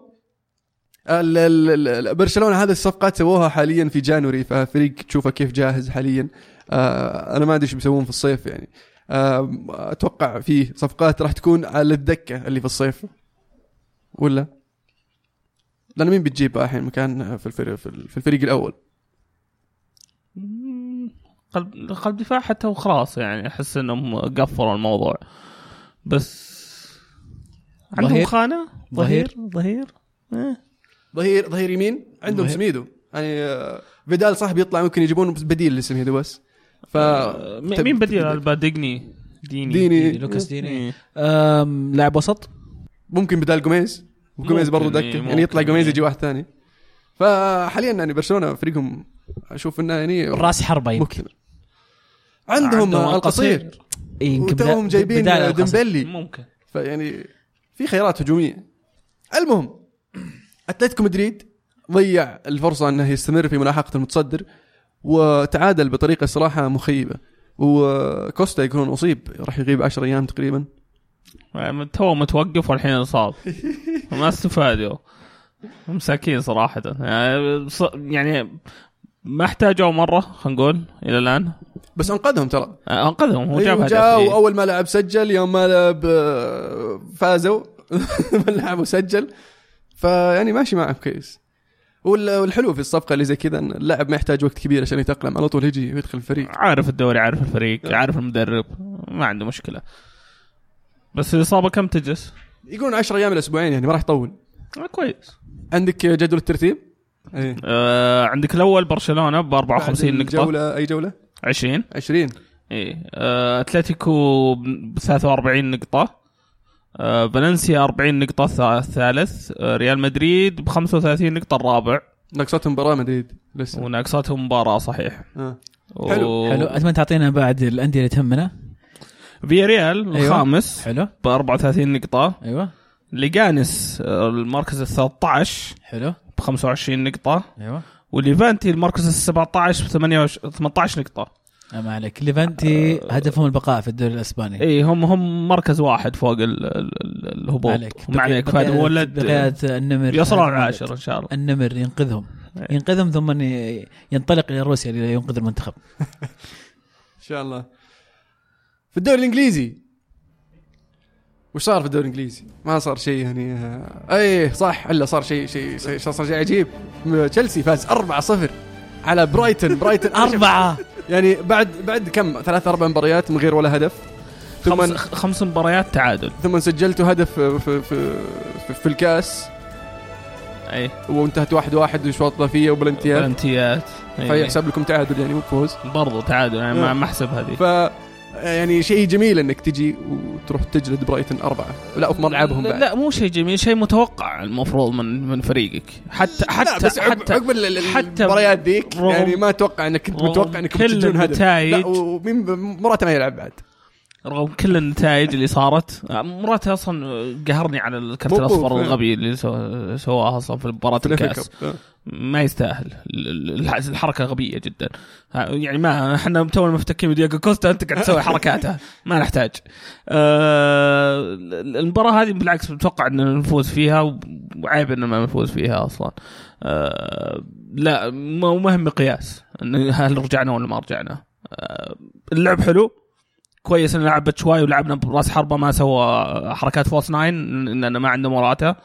[SPEAKER 1] ال- ال- ال- برشلونة هذه الصفقات سووها حاليا في جانوري ففريق تشوفه كيف جاهز حاليا. آه أنا ما أدري إيش بيسوون في الصيف يعني. أتوقع فيه صفقات راح تكون على الدكة اللي في الصيف. ولا؟ لأن مين بتجيب الحين مكان في الفريق في الفريق الأول؟
[SPEAKER 3] قلب قلب دفاع حتى وخلاص يعني أحس إنهم قفلوا الموضوع. بس عندهم
[SPEAKER 2] ظهير؟
[SPEAKER 3] خانة؟
[SPEAKER 2] ظهير؟
[SPEAKER 3] ظهير؟ ظهير؟ إيه.
[SPEAKER 1] ظهير يمين؟ عندهم
[SPEAKER 2] ظهير.
[SPEAKER 1] سميدو. يعني آه، فيدال صح بيطلع ممكن يجيبون بديل لسميدو بس. ف
[SPEAKER 3] آه، مين بديل؟ ألبا ديجني. ديني.
[SPEAKER 1] ديني.
[SPEAKER 2] لوكاس ديني.
[SPEAKER 3] إيه.
[SPEAKER 2] لاعب وسط؟
[SPEAKER 1] ممكن بدال جوميز. وجوميز برضه
[SPEAKER 3] إيه، دكة.
[SPEAKER 1] يعني يطلع جوميز
[SPEAKER 3] إيه.
[SPEAKER 1] يجي واحد ثاني. فحاليا يعني برشلونة فريقهم أشوف إنه يعني
[SPEAKER 2] راس حربة يمكن.
[SPEAKER 1] عندهم
[SPEAKER 3] عندهم
[SPEAKER 1] القصير.
[SPEAKER 2] إيه،
[SPEAKER 1] وتوهم جايبين. ديمبلي.
[SPEAKER 3] ممكن.
[SPEAKER 1] فيعني في خيارات هجومية. المهم أتلتيكو مدريد ضيع الفرصة إنه يستمر في ملاحقة المتصدر وتعادل بطريقة صراحة مخيبة. وكوستا يكون أصيب. راح يغيب 10 أيام تقريبا.
[SPEAKER 3] تو متوقف والحين انصاب ما استفادوا مساكين صراحة. يعني, يعني ما احتاجوا مرة خلينا نقول إلى الآن.
[SPEAKER 1] بس أنقذهم ترى.
[SPEAKER 3] أنقذهم هو جاب
[SPEAKER 1] أيوة
[SPEAKER 3] هدف.
[SPEAKER 1] جاء
[SPEAKER 3] إيه.
[SPEAKER 1] واول ما لعب سجل يوم ما لعب آه، فازوا. لعب وسجل فيعني ماشي معهم كويس. وال- والحلو في الصفقة اللي زي كذا إن اللاعب ما يحتاج وقت كبير عشان يتأقلم على طول يجي ويدخل الفريق.
[SPEAKER 3] عارف الدوري عارف الفريق عارف المدرب ما عنده مشكلة. بس الإصابة كم تجلس؟
[SPEAKER 1] يقولون 10 أيام إلى أسبوعين يعني ما راح يطول.
[SPEAKER 3] آه كويس.
[SPEAKER 1] عندك جدول الترتيب؟ إيه.
[SPEAKER 3] آه عندك الأول برشلونة ب 54 نقطة.
[SPEAKER 1] جوله أي جولة؟
[SPEAKER 3] 20
[SPEAKER 1] 20
[SPEAKER 3] إيه. آه، أتلتيكو ب 43 نقطة. آه، فالنسيا 40 نقطة الث- الثالث آه، ريال مدريد ب 35 نقطة الرابع.
[SPEAKER 1] نقصتهم مباراة مدريد لسه.
[SPEAKER 3] وناقصتهم مباراة صحيح.
[SPEAKER 1] آه.
[SPEAKER 3] و-
[SPEAKER 1] حلو،
[SPEAKER 2] حلو. أتمنى تعطينا بعد الأندية اللي تهمنا
[SPEAKER 3] فيا ريال
[SPEAKER 2] أيوة.
[SPEAKER 3] الخامس
[SPEAKER 2] حلو.
[SPEAKER 3] ب 34 نقطة.
[SPEAKER 2] أيوه.
[SPEAKER 3] ليجانس آه، المركز ال 13
[SPEAKER 2] حلو.
[SPEAKER 3] 25 نقطة.
[SPEAKER 2] أيوه.
[SPEAKER 3] وليفانتي المركز ال 17 ب 28 18 نقطة.
[SPEAKER 2] ما عليك. ليفانتي هدفهم البقاء في الدوري الإسباني.
[SPEAKER 3] إي هم هم مركز واحد فوق ال- ال- ال- الهبوط.
[SPEAKER 2] ما عليك.
[SPEAKER 3] ما عليك فهد ولد.
[SPEAKER 2] النمر.
[SPEAKER 3] يصلون العاشر إن شاء الله.
[SPEAKER 2] النمر ينقذهم. ينقذهم ثم ينطلق إلى روسيا لينقذ المنتخب.
[SPEAKER 1] إن شاء الله. في الدوري الإنجليزي وش صار في الدوري الإنجليزي؟ ما صار شيء يعني آه، اي صح إلا صار شيء شيء شيء- صار شيء عجيب. تشيلسي فاز 4-0 على برايتن برايتن
[SPEAKER 2] أربعة.
[SPEAKER 1] يعني بعد بعد كم؟ ثلاث أربع مباريات من غير ولا هدف. ثم
[SPEAKER 3] خمس, خمس مباريات تعادل.
[SPEAKER 1] ثم سجلتوا هدف في في في, في, في الكاس.
[SPEAKER 3] اي
[SPEAKER 1] وانتهت واحد واحد وشوط إضافية وبلنتيات
[SPEAKER 3] بلنتيات
[SPEAKER 1] فيحسب لكم تعادل يعني مو فوز
[SPEAKER 3] برضو تعادل يعني ما. ما أحسب هذه.
[SPEAKER 1] ف يعني شيء جميل إنك تجي وتروح تجلد برايتن أربعة. لا وفي ملعبهم
[SPEAKER 3] لا,
[SPEAKER 1] بعد.
[SPEAKER 3] لا مو شيء جميل شيء متوقع المفروض من من فريقك. حتى
[SPEAKER 1] لا
[SPEAKER 3] حتى
[SPEAKER 1] بس عقب,
[SPEAKER 3] حتى
[SPEAKER 1] عقب المباريات ذيك يعني ما أتوقع انك كنت متوقع
[SPEAKER 3] إنك
[SPEAKER 1] بتسجلون هدف. لا ومين موراتا ما يلعب بعد.
[SPEAKER 3] رغم كل النتائج اللي صارت موراتا أصلا قهرني على الكرت
[SPEAKER 1] الأصفر.
[SPEAKER 3] الغبي اللي سو- سواها أصلا في
[SPEAKER 1] مباراة
[SPEAKER 3] الكاس.
[SPEAKER 1] آه.
[SPEAKER 3] ما يستاهل. ال- ال- الح- الحركة غبية جدا. يعني ما إحنا تونا مفتكين من دياغو كوستا أنت قاعد تسوي حركاته ما نحتاج. آه المباراة هذه بالعكس متوقع إن نفوز فيها وعيب ان ما نفوز فيها أصلا. آه لا مو مهم مقياس هل رجعنا ولا ما رجعنا. آه اللعب حلو. كويس ان لعب شوي ولعبنا براس حربة ما سوى حركات false nine لأنه ما عنده موراتا.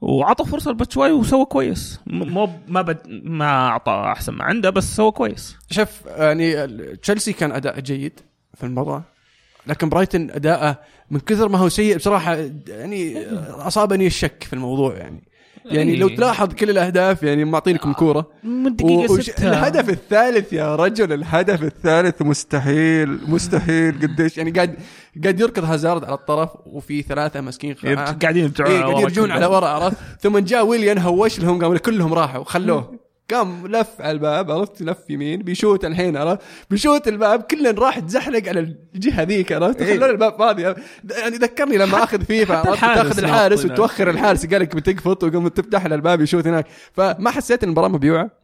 [SPEAKER 3] وعطى فرصة لباتشواي وسوى كويس. مو ما بد ما أعطى أحسن ما عنده بس سوى كويس.
[SPEAKER 1] شوف يعني تشيلسي كان أداء جيد في المباراة لكن برايتن أداءه من كثر ما هو سيء بصراحة يعني أصابني الشك في الموضوع يعني. يعني
[SPEAKER 3] إيه.
[SPEAKER 1] لو تلاحظ كل الأهداف يعني معطينكم كورة.
[SPEAKER 3] من دقيقة
[SPEAKER 1] وش-
[SPEAKER 3] ستة.
[SPEAKER 1] الهدف الثالث يا رجل الهدف الثالث مستحيل مستحيل قديش. يعني قاعد قاعد يركض هازارد على الطرف وفي ثلاثة ماسكين
[SPEAKER 3] قاعدين يرجعون
[SPEAKER 1] إيه
[SPEAKER 3] على
[SPEAKER 1] قاعد
[SPEAKER 3] ورا
[SPEAKER 1] يرجعون. على ورا عرفت؟ ثم جاء ويليان هوش لهم قاموا كلهم راحوا خلوه. قام لف على الباب عرفت لف يمين بيشوت الحين عرفت؟ بيشوت الباب كلن راح تزحلق على الجهة ذيك عرفت؟
[SPEAKER 3] إيه.
[SPEAKER 1] خلون الباب فاضي. يعني ذكرني لما آخذ فيفا تاخذ الحارس. وتوخر الحارس قال لك بتقفط وقام تفتح له الباب يشوت هناك. فما حسيت إن المباراة مبيوعة؟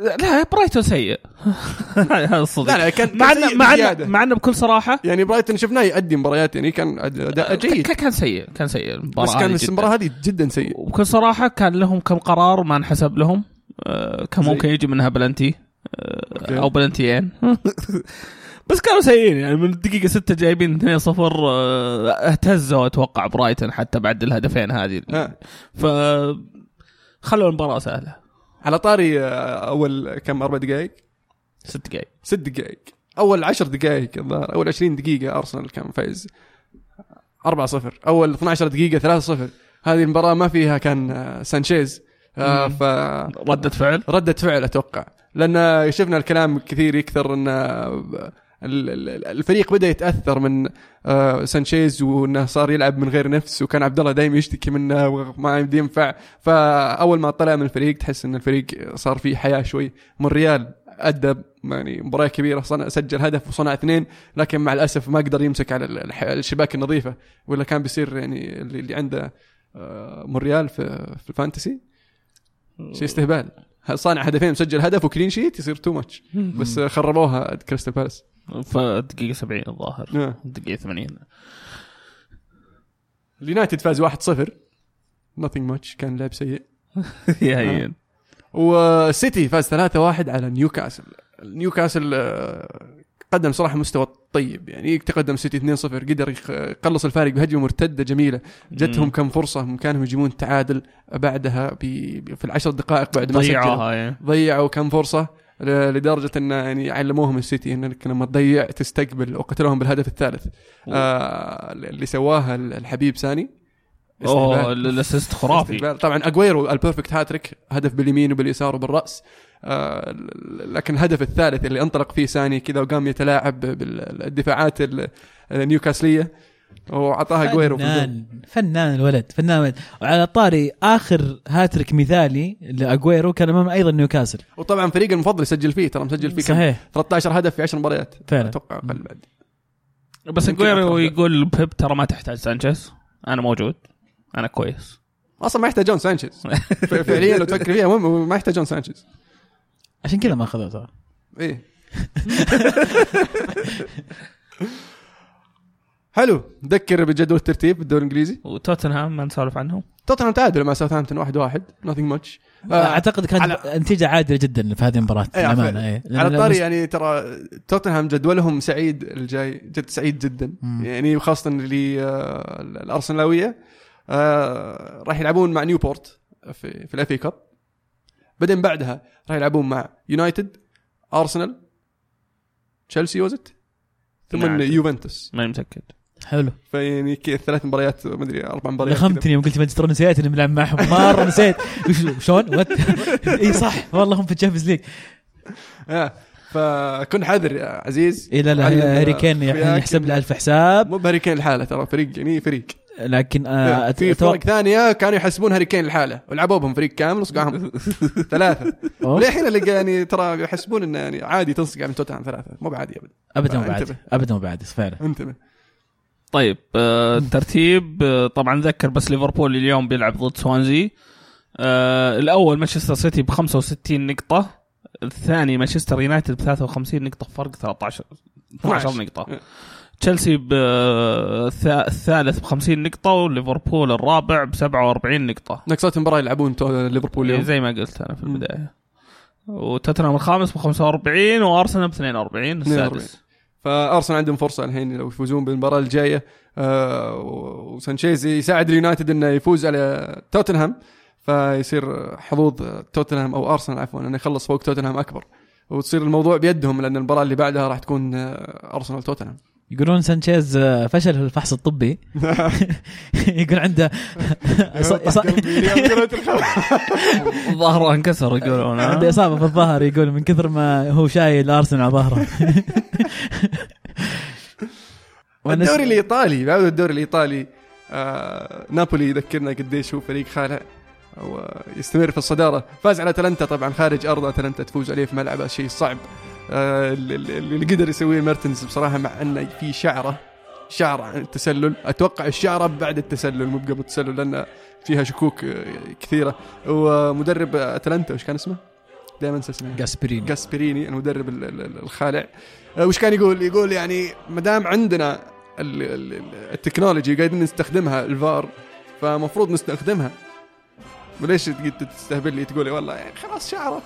[SPEAKER 3] لا برايتون سيء هذا الصدق
[SPEAKER 1] لا لا كان
[SPEAKER 3] مع انه مع انه. مع إنه بكل صراحة
[SPEAKER 1] يعني برايتون شفناه يؤدي مباريات يعني كان أداء جيد
[SPEAKER 3] كان سيء كان سيء المباراة
[SPEAKER 1] بس كان. المباراة هذه جدا سيء
[SPEAKER 3] وبكل صراحة كان لهم كم قرار ما انحسب لهم آه، كان؟ ممكن يجي منها بلنتي. آه، أو بلنتيين بس كانوا سيئين يعني من الدقيقة 6 جايبين 2 0 اهتزوا أتوقع برايتن حتى بعد الهدفين هذه
[SPEAKER 1] آه.
[SPEAKER 3] ف خلوا المباراة سهلة
[SPEAKER 1] على طاري آه، أول كم أربع دقائق؟
[SPEAKER 3] ست دقائق.
[SPEAKER 1] ست دقائق. أول عشر دقائق الظاهر. أول 20 دقيقة أرسنال كان فايز. 4 0 أول 12 دقيقة 3 0 هذه المباراة ما فيها كان آه، سانشيز. آه،. ف
[SPEAKER 3] ردة فعل؟
[SPEAKER 1] ردة فعل أتوقع. لأن شفنا الكلام كثير يكثر إن ال- ال- الفريق بدأ يتأثر من آه، سانشيز وإنه صار يلعب من غير نفس وكان عبد الله دايما يشتكي منه وما ينفع. فأول ما طلع من الفريق تحس إن الفريق صار فيه حياة شوي. مونريال أدى يعني مباراة كبيرة صنع سجل هدف وصنع اثنين لكن مع الأسف ما قدر يمسك على الشباك النظيفة. ولا كان بيصير يعني اللي اللي عنده آه، مونريال في في ال Fantasy؟ شيء استهبال. صانع هدفين مسجل هدف و clean sheet يصير too much بس خربوها كريستال بالاس.
[SPEAKER 3] فدقيقة 70 الظاهر.
[SPEAKER 1] آه.
[SPEAKER 3] دقيقة 80
[SPEAKER 1] اليونايتد فاز 1-0 nothing much. كان لعب سيء.
[SPEAKER 3] يا هين
[SPEAKER 1] وسيتي فاز 3-1 على نيوكاسل. نيوكاسل آه، قدم صراحة مستوى طيب. يعني تقدم سيتي 2-0 قدر يقلص الفارق بهجمة مرتدة جميلة. جتهم. كم فرصة. بامكانهم يجيبون التعادل بعدها. في العشر دقائق بعد ما
[SPEAKER 3] ضيعوها.
[SPEAKER 1] ضيعوا كم فرصة. لدرجة إن يعني علموهم السيتي إنك لما تضيع تستقبل وقتلوهم بالهدف الثالث. آه اللي سواه الحبيب ساني.
[SPEAKER 3] أوه.
[SPEAKER 1] ال
[SPEAKER 3] assist خرافي.
[SPEAKER 1] طبعا اجويرو ال perfect hat-trick هدف باليمين وباليسار وبالرأس. آه لكن الهدف الثالث اللي انطلق فيه ساني كذا وقام يتلاعب بالدفاعات ال- النيوكاسلية. في الجول.
[SPEAKER 2] فنان فنان الولد فنان الولد. وعلى طاري آخر هاتريك مثالي لأجويرو كان أمام أيضا نيوكاسل.
[SPEAKER 1] وطبعا فريق المفضل يسجل فيه ترى مسجل فيه؟
[SPEAKER 2] صحيح.
[SPEAKER 1] 13 هدف في 10 مباريات.
[SPEAKER 2] فعلا.
[SPEAKER 1] أتوقع أقل بعد.
[SPEAKER 3] بس
[SPEAKER 1] أجويرو.
[SPEAKER 3] يقول بيب ترى ما تحتاج سانشيز. أنا موجود. أنا كويس.
[SPEAKER 1] أصلا ما يحتاجون سانشيز. فعليا لو تفكر فيها ما يحتاجون سانشيز.
[SPEAKER 2] عشان كذا ما أخذوه ترى.
[SPEAKER 1] إيه. حلو. نذكر بجدول الترتيب بالدوري الإنجليزي.
[SPEAKER 3] وتوتنهام ما نسولف عنهم.
[SPEAKER 1] توتنهام تعادل مع ساوثهامبتون 1 1 nothing much
[SPEAKER 2] أعتقد كانت
[SPEAKER 1] على-
[SPEAKER 2] نتيجة عادلة جدا في هذه المباراة
[SPEAKER 1] إيه،
[SPEAKER 2] للأمانة
[SPEAKER 1] على-
[SPEAKER 2] إيه.
[SPEAKER 1] على الطاري يعني ترى توتنهام جدولهم سعيد الجاي جد سعيد جدا.
[SPEAKER 2] مم.
[SPEAKER 1] يعني خاصة اللي آه، الارسنالويه آه، راح يلعبون مع نيوبورت في في ال FA Cup. بعدين بعدها راح يلعبون مع يونايتد أرسنال تشيلسي وزت ثم
[SPEAKER 3] نعم.
[SPEAKER 1] يوفنتوس.
[SPEAKER 3] ماني متأكد.
[SPEAKER 2] حلو.
[SPEAKER 1] فيعني ثلاث مباريات ما أدري أربع مباريات.
[SPEAKER 2] لخمتني يوم قلت مانشستر نسيت إني بلعب معهم. مرة نسيت. شلون؟ إي صح والله هم في ال Champions League.
[SPEAKER 1] آه. فكن حذر يا عزيز.
[SPEAKER 2] إي لا لا هاري كين يحسب له ألف حساب.
[SPEAKER 1] مو بهاري كين الحالة ترى فريق يعني فريق.
[SPEAKER 2] لكن آه
[SPEAKER 1] في فرق ثانية كانوا يحسبون هاري كين لحاله ولعبوا بهم فريق كامل وصقعهم
[SPEAKER 2] ثلاثة.
[SPEAKER 1] وللحين اللي يعني ترى يحسبون إنه يعني عادي تنصقع من توتنهام ثلاثة. مو بعادي ابدا
[SPEAKER 2] ابدا مو
[SPEAKER 1] انتبه.
[SPEAKER 2] ابدا مو بعد فعلا.
[SPEAKER 1] انتبه.
[SPEAKER 3] طيب آه الترتيب آه طبعا ذكر بس ليفربول اليوم بيلعب ضد سوانزي. آه الأول مانشستر سيتي ب 65 نقطة الثاني مانشستر يونايتد ب 53 نقطة فرق 13 12
[SPEAKER 1] 12.
[SPEAKER 3] نقطة. تشيلسي ب آه، الثا- الثالث ب 50 نقطة وليفربول الرابع ب 47 نقطة.
[SPEAKER 1] نقصات المباراه يلعبون تو- ليفربول اليوم.
[SPEAKER 3] زي ما قلت أنا في
[SPEAKER 1] مم.
[SPEAKER 3] البداية. وتوتنهام الخامس ب 45 وأرسنال ب 42 السادس.
[SPEAKER 1] فأرسنال عندهم فرصة الحين لو يفوزون بالمباراة الجاية. آه وسانشيز يساعد اليونايتد إنه يفوز على توتنهام فيصير حظوظ توتنهام أو أرسنال عفوا إنه يخلص فوق توتنهام أكبر. وتصير الموضوع بيدهم لأن المباراة اللي بعدها راح تكون آه، أرسنال توتنهام.
[SPEAKER 2] يقولون سانشيز آه، فشل في الفحص الطبي. يقول عنده
[SPEAKER 3] ظهره انكسر يقولون؟
[SPEAKER 2] عنده إصابة في الظهر يقول من كثر ما هو شايل أرسنال على ظهره.
[SPEAKER 1] الدوري الإيطالي بعد الدوري الإيطالي آه نابولي يذكرنا قديش هو فريق خالع ويستمر في الصدارة. فاز على أتلانتا طبعا خارج أرض أتلانتا تفوز عليه في ملعبه شيء صعب. اللي اللي قدر يسويه ميرتنز بصراحة مع أنه في شعره عن التسلل أتوقع الشعرة بعد التسلل مو قبل التسلل لأن فيها شكوك آه، كثيرة. ومدرب أتلانتا وش كان اسمه؟ دائما انسى اسمه.
[SPEAKER 2] جاسبريني.
[SPEAKER 1] جاسبريني المدرب ال- ال- ال- الخالع. آه، وش كان يقول؟ يقول يعني ما دام عندنا ال- ال- ال- ال technology قاعدين نستخدمها الفار فمفروض نستخدمها. وليش تستهبل لي؟ تقول والله يعني خلاص شعره.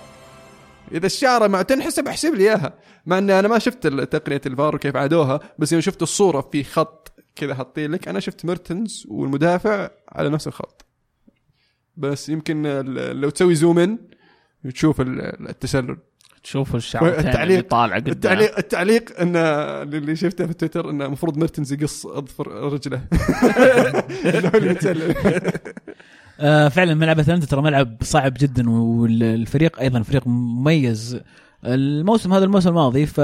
[SPEAKER 1] إذا الشعره ما تنحسب احسب لي إياها. مع إني أنا ما شفت تقنية الفار وكيف عادوها بس يوم شفت الصورة في خط كذا حاطين لك أنا شفت ميرتنز والمدافع على نفس الخط. بس يمكن لو تسوي zoom in تشوف ال- التسلل.
[SPEAKER 3] تشوف الشعر
[SPEAKER 1] التعليق-
[SPEAKER 3] اللي طالع قدام.
[SPEAKER 1] التعليق التعليق إن اللي شفته في تويتر إنه المفروض ميرتنز يقص أظفر رجله.
[SPEAKER 2] آه فعلا ملعب أتلانتا ترى ملعب صعب جدا والفريق أيضا فريق مميز. الموسم هذا الموسم الماضي ف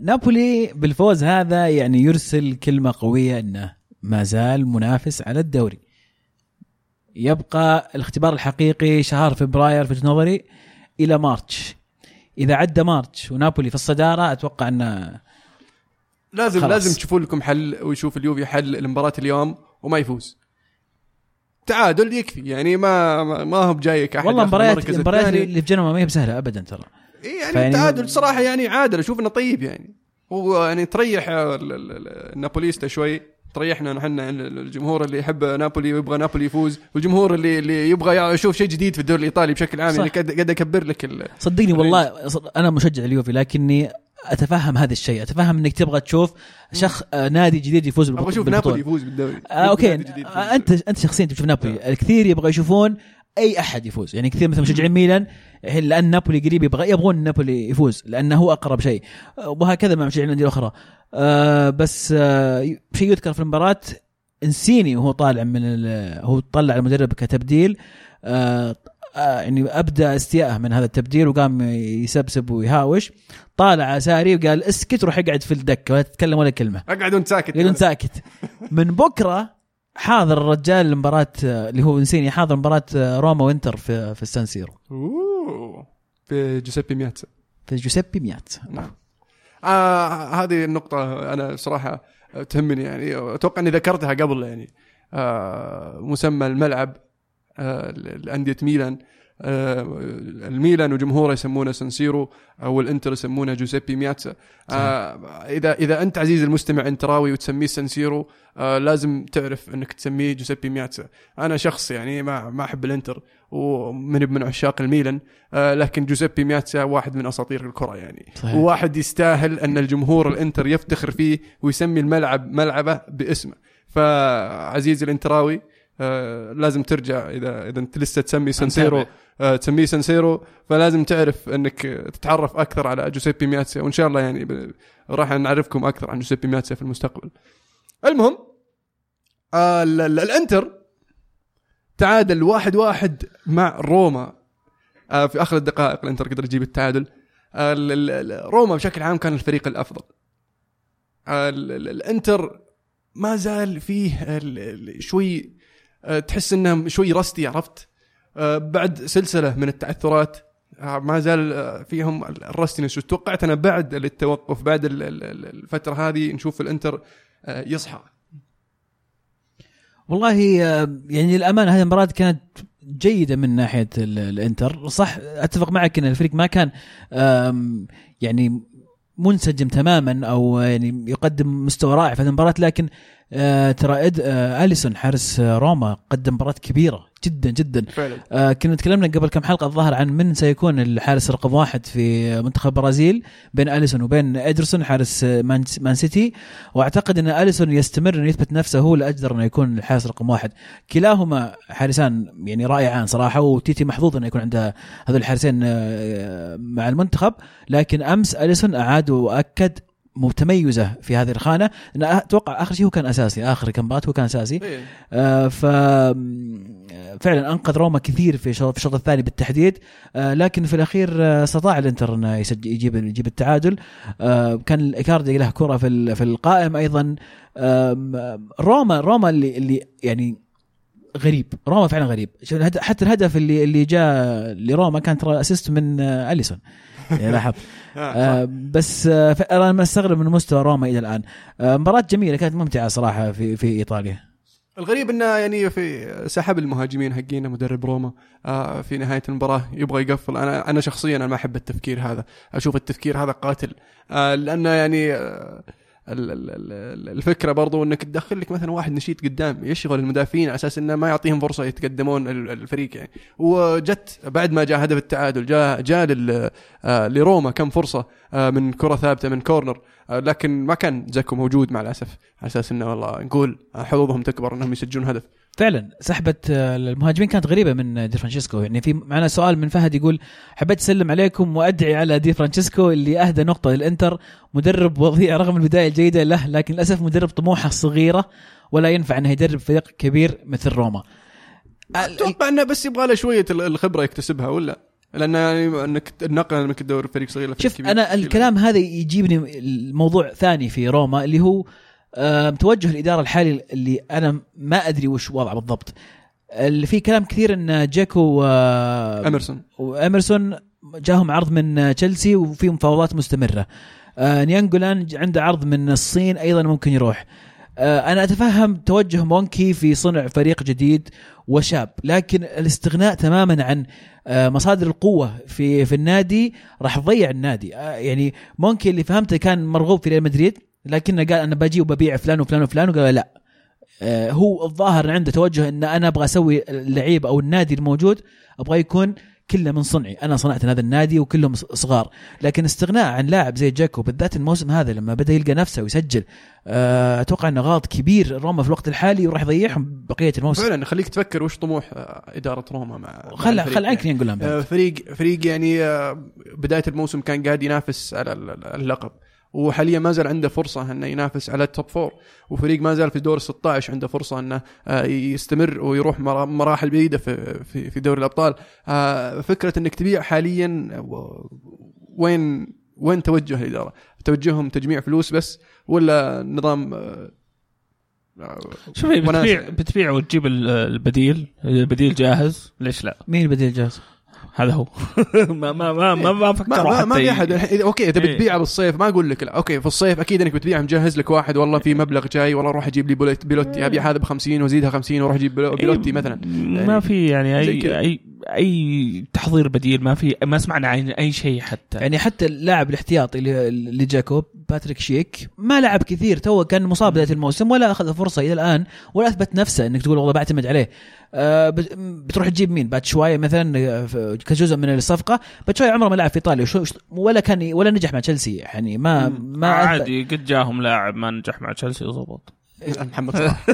[SPEAKER 2] نابولي بالفوز هذا يعني يرسل كلمة قوية إنه ما زال منافس على الدوري. يبقى الاختبار الحقيقي شهر فبراير في نظري إلى مارتش. إذا عدى مارتش ونابولي في الصدارة أتوقع إنه
[SPEAKER 1] لازم
[SPEAKER 2] خلاص.
[SPEAKER 1] لازم تشوفون لكم حل ويشوف اليوفي حل المباراة اليوم وما يفوز. تعادل يكفي. يعني ما ما, هو بجايك أحد.
[SPEAKER 2] والله
[SPEAKER 1] ياخذ
[SPEAKER 2] المباريات. اللي في جنوب ما هي بسهلة ابدا ترى.
[SPEAKER 1] إيه يعني
[SPEAKER 2] فيعني-
[SPEAKER 1] تعادل صراحة يعني عادل أشوف إنه طيب يعني. هو يعني تريح النابوليستا شوي. تريحنا نحن الجمهور اللي يحب نابولي ويبغى نابولي يفوز. والجمهور اللي اللي يبغى يشوف شيء جديد في الدوري الإيطالي بشكل عام. يعني قاعد قاعد أكبر لك.
[SPEAKER 2] صدقني والله أنا مشجع اليوفي لكني أتفهم هذا الشيء. أتفهم إنك تبغى تشوف شخ آه، نادي جديد يفوز بالبط-
[SPEAKER 1] أبغى
[SPEAKER 2] أشوف.
[SPEAKER 1] نابولي يفوز بالدوري.
[SPEAKER 2] آه
[SPEAKER 1] أوكي.
[SPEAKER 2] آه أنت أنت شخصيا تشوف نابولي. الكثير يبغى يشوفون أي أحد يفوز. يعني كثير مثل مشجعين ميلان لأن نابولي قريب يبغى يبغون نابولي يفوز لأنه هو أقرب شيء. آه، وهكذا مع مشجعين الأندية الأخرى. آه بس آه شيء يذكر في المباراة إنسيني وهو طالع من هو طلع المدرب كتبديل. آه آه يعني ابدى استيائه من هذا التبديل وقام يسبسب ويهاوش. طالع ساري وقال اسكت روح اقعد في الدكة ولا تتكلم ولا كلمة.
[SPEAKER 1] اقعد وانت ساكت
[SPEAKER 2] قال انت ساكت. من بكرة حاضر الرجال المباراة اللي هو إنسيني حاضر مباراة روما وإنتر في في السان سيرو.
[SPEAKER 1] أوه. في جوزيبي مياتسا
[SPEAKER 2] في جوزيبي مياتسا.
[SPEAKER 1] نعم. آه هذه النقطة أنا صراحة تهمني يعني أتوقع أني ذكرتها قبل يعني. آه مسمى الملعب. آه لأندية ميلان. آه الميلان وجمهوره يسمونه سانسيرو أو الإنتر يسمونه جوزيبي مياتسا آه إذا إذا أنت عزيزي المستمع انتراوي وتسميه سانسيرو لازم تعرف إنك تسميه جوزيبي مياتسا أنا شخص يعني ما ما أحب الإنتر ومن من عشاق الميلان لكن جوزيبي مياتسا واحد من أساطير الكرة يعني.
[SPEAKER 2] صحيح.
[SPEAKER 1] وواحد يستاهل أن الجمهور الإنتر يفتخر فيه ويسمي الملعب ملعبه باسمه. فعزيزي الإنتراوي آه لازم ترجع اذا إذا أنت لسه تسمي سانسيرو. آه تسميه سانسيرو فلازم تعرف إنك تتعرف أكثر على جوزيبي مياتسا وإن شاء الله يعني راح نعرفكم أكثر عن جوزيبي مياتسا في المستقبل. المهم آه ال- ال- الإنتر تعادل واحد واحد مع روما. آه في آخر الدقائق الإنتر قدر يجيب التعادل. آه ال- ال- ال- روما بشكل عام كان الفريق الأفضل. آه ال- ال- الإنتر ما زال فيه شوي تحس انه شوي rusty عرفت؟ آه، بعد سلسلة من التعثرات ما زال آه، فيهم ال rustiness وتوقعت أنا بعد التوقف بعد ال- ال- ال- الفترة هذه نشوف الانتر يصحى.
[SPEAKER 2] والله يعني للأمانة هذه المباراة كانت جيدة من ناحية ال- الانتر صح أتفق معك إن الفريق ما كان يعني منسجم تماما أو يعني يقدم مستوى رائع في هذه المباراة لكن آه، ترى إد آه، أليسون حارس روما قدم مباراة كبيرة جدا جدا.
[SPEAKER 1] فعلا.
[SPEAKER 2] آه كنا تكلمنا قبل كم حلقة الظاهر عن من سيكون الحارس رقم واحد في منتخب برازيل بين أليسون وبين إدرسون حارس مان, مان سيتي. وأعتقد إن أليسون يستمر إنه يثبت نفسه هو الاجدر إنه يكون الحارس رقم واحد. كلاهما حارسان يعني رائعان صراحة وتيتي محظوظ إنه يكون عنده هذول الحارسين آه، مع المنتخب. لكن أمس أليسون أعاد وأكد متميزة في هذه الخانة. أنا أتوقع آخر شيء هو كان أساسي آخر كم مباراه هو كان أساسي.
[SPEAKER 1] إيه.
[SPEAKER 2] آه، ف فعلا أنقذ روما كثير في الشوط في الشوط الثاني بالتحديد. آه، لكن في الأخير آه، استطاع الإنتر إنه يسجل يجيب يجيب التعادل. آه، كان الايكاردي له كرة في ال- في القائم أيضا. آم، روما روما اللي اللي يعني غريب. روما فعلا غريب. حتى الهدف اللي اللي جاء لروما كان ترى assist من آه، أليسون. لاحظ
[SPEAKER 1] آه،
[SPEAKER 2] آه، بس آه، أنا مستغرب من مستوى روما إلى الآن. آه، مباراة جميلة كانت ممتعة صراحة في في إيطاليا.
[SPEAKER 1] الغريب إنه يعني في سحب المهاجمين حقينا مدرب روما آه، في نهاية المباراة يبغى يقفل. أنا أنا شخصيا أنا ما أحب التفكير هذا. أشوف التفكير هذا قاتل. آه، لأنه يعني آه، الفكرة برضو إنك تدخل لك مثلا واحد نشيط قدام يشغل المدافعين على أساس إنه ما يعطيهم فرصة يتقدمون ال- الفريق يعني. وجت بعد ما جاء هدف التعادل جاء جاء آه، لروما كم فرصة آه، من كرة ثابتة من كورنر آه، لكن ما كان زكو موجود مع الأسف. على أساس إنه والله نقول حظوظهم تكبر إنهم يسجلون هدف.
[SPEAKER 2] فعلا سحبة آه، المهاجمين كانت غريبة من دي فرانشيسكو. يعني في معنا سؤال من فهد يقول حبيت أسلم عليكم وأدعي على دي فرانشيسكو اللي أهدى نقطة للإنتر. مدرب وضيع رغم البداية الجيدة له لكن للأسف مدرب طموحه صغيرة ولا ينفع إنه يدرب فريق كبير مثل روما.
[SPEAKER 1] أتوقع إنه بس يبغى له شوية ال- الخبرة يكتسبها ولا؟ لأن يعني إنك النقل إنك تدور فريق صغير
[SPEAKER 2] شوف
[SPEAKER 1] أنا.
[SPEAKER 2] الكلام هذا يجيبني الموضوع ثاني في روما اللي هو آه، توجه الإدارة الحالي اللي أنا ما أدري وش وضعه بالضبط. اللي في كلام كثير إن دجيكو آه،
[SPEAKER 1] إيمرسون.
[SPEAKER 2] وإيمرسون جاهم عرض من تشيلسي وفي مفاوضات مستمرة. آه، ناينجولان عنده عرض من الصين أيضا ممكن يروح. آه، أنا أتفهم توجه مونكي في صنع فريق جديد وشاب لكن الاستغناء تماما عن مصادر القوة في في النادي راح تضيع النادي. يعني مونكي اللي فهمته كان مرغوب في ريال مدريد. لكنه قال أنا بجي وببيع فلان وفلان وفلان وقال لا. آه، هو الظاهر عنده توجه إن أنا أبغى أسوي اللعيب أو النادي الموجود أبغى يكون كله من صنعي. أنا صنعت هذا النادي وكلهم صغار. لكن استغناء عن لاعب زي جاكو بالذات الموسم هذا لما بدأ يلقى نفسه ويسجل آه، أتوقع إنه غلط كبير روما في الوقت الحالي وراح يضيعهم بقية الموسم.
[SPEAKER 1] فعلا خليك تفكر وش طموح آه، إدارة روما مع
[SPEAKER 2] خل خل عنك
[SPEAKER 1] يعني.
[SPEAKER 2] نقول
[SPEAKER 1] فريق فريق يعني بداية الموسم كان قاعد ينافس على ال- ال- اللقب. وحاليا ما زال عنده فرصة إنه ينافس على ال top four وفريق ما زال في دور 16 عنده فرصة إنه آه، يستمر ويروح مرا- مراحل بعيدة في في في دوري الأبطال آه، فكرة إنك تبيع حاليا وين وين توجه الإدارة؟ توجههم تجميع فلوس بس ولا نظام آه،
[SPEAKER 3] شوفي بتبيع. بتبيع وتجيب ال- البديل البديل جاهز ليش لا
[SPEAKER 2] مين البديل جاهز؟
[SPEAKER 3] هذا هو. ما ما ما ما, ما فكروا
[SPEAKER 1] ما, ما,
[SPEAKER 3] حتى
[SPEAKER 1] ما في أحد. إذا- okay إذا
[SPEAKER 3] إيه.
[SPEAKER 1] بتبيعه بالصيف ما أقول لك لا. okay في الصيف أكيد إنك بتبيعه مجهز لك واحد والله في مبلغ جاي والله روح أجيب لي بيلوتي أبيع هذا ب 50 وأزيدها 50 وأروح أجيب بلو- بيلوتي مثلا.
[SPEAKER 3] ما في يعني اي. اي أي تحضير بديل ما في ما سمعنا عن أي شيء حتى.
[SPEAKER 2] يعني حتى اللاعب الاحتياطي اللي جابوه باتريك شيك ما لعب كثير تو كان مصاب بدايه الموسم ولا أخذ فرصة إلى الآن ولا أثبت نفسه إنك تقول والله بعتمد عليه. آه بت- بتروح تجيب مين؟ باتشواي مثلا آه، كجزء من الصفقة. باتشواي عمره ما لعب في إيطاليا. ولا كان ولا نجح مع تشيلسي. يعني ما ما
[SPEAKER 3] عادي قد جاهم لاعب ما نجح مع تشيلسي وزبط.
[SPEAKER 1] محمد صلاح.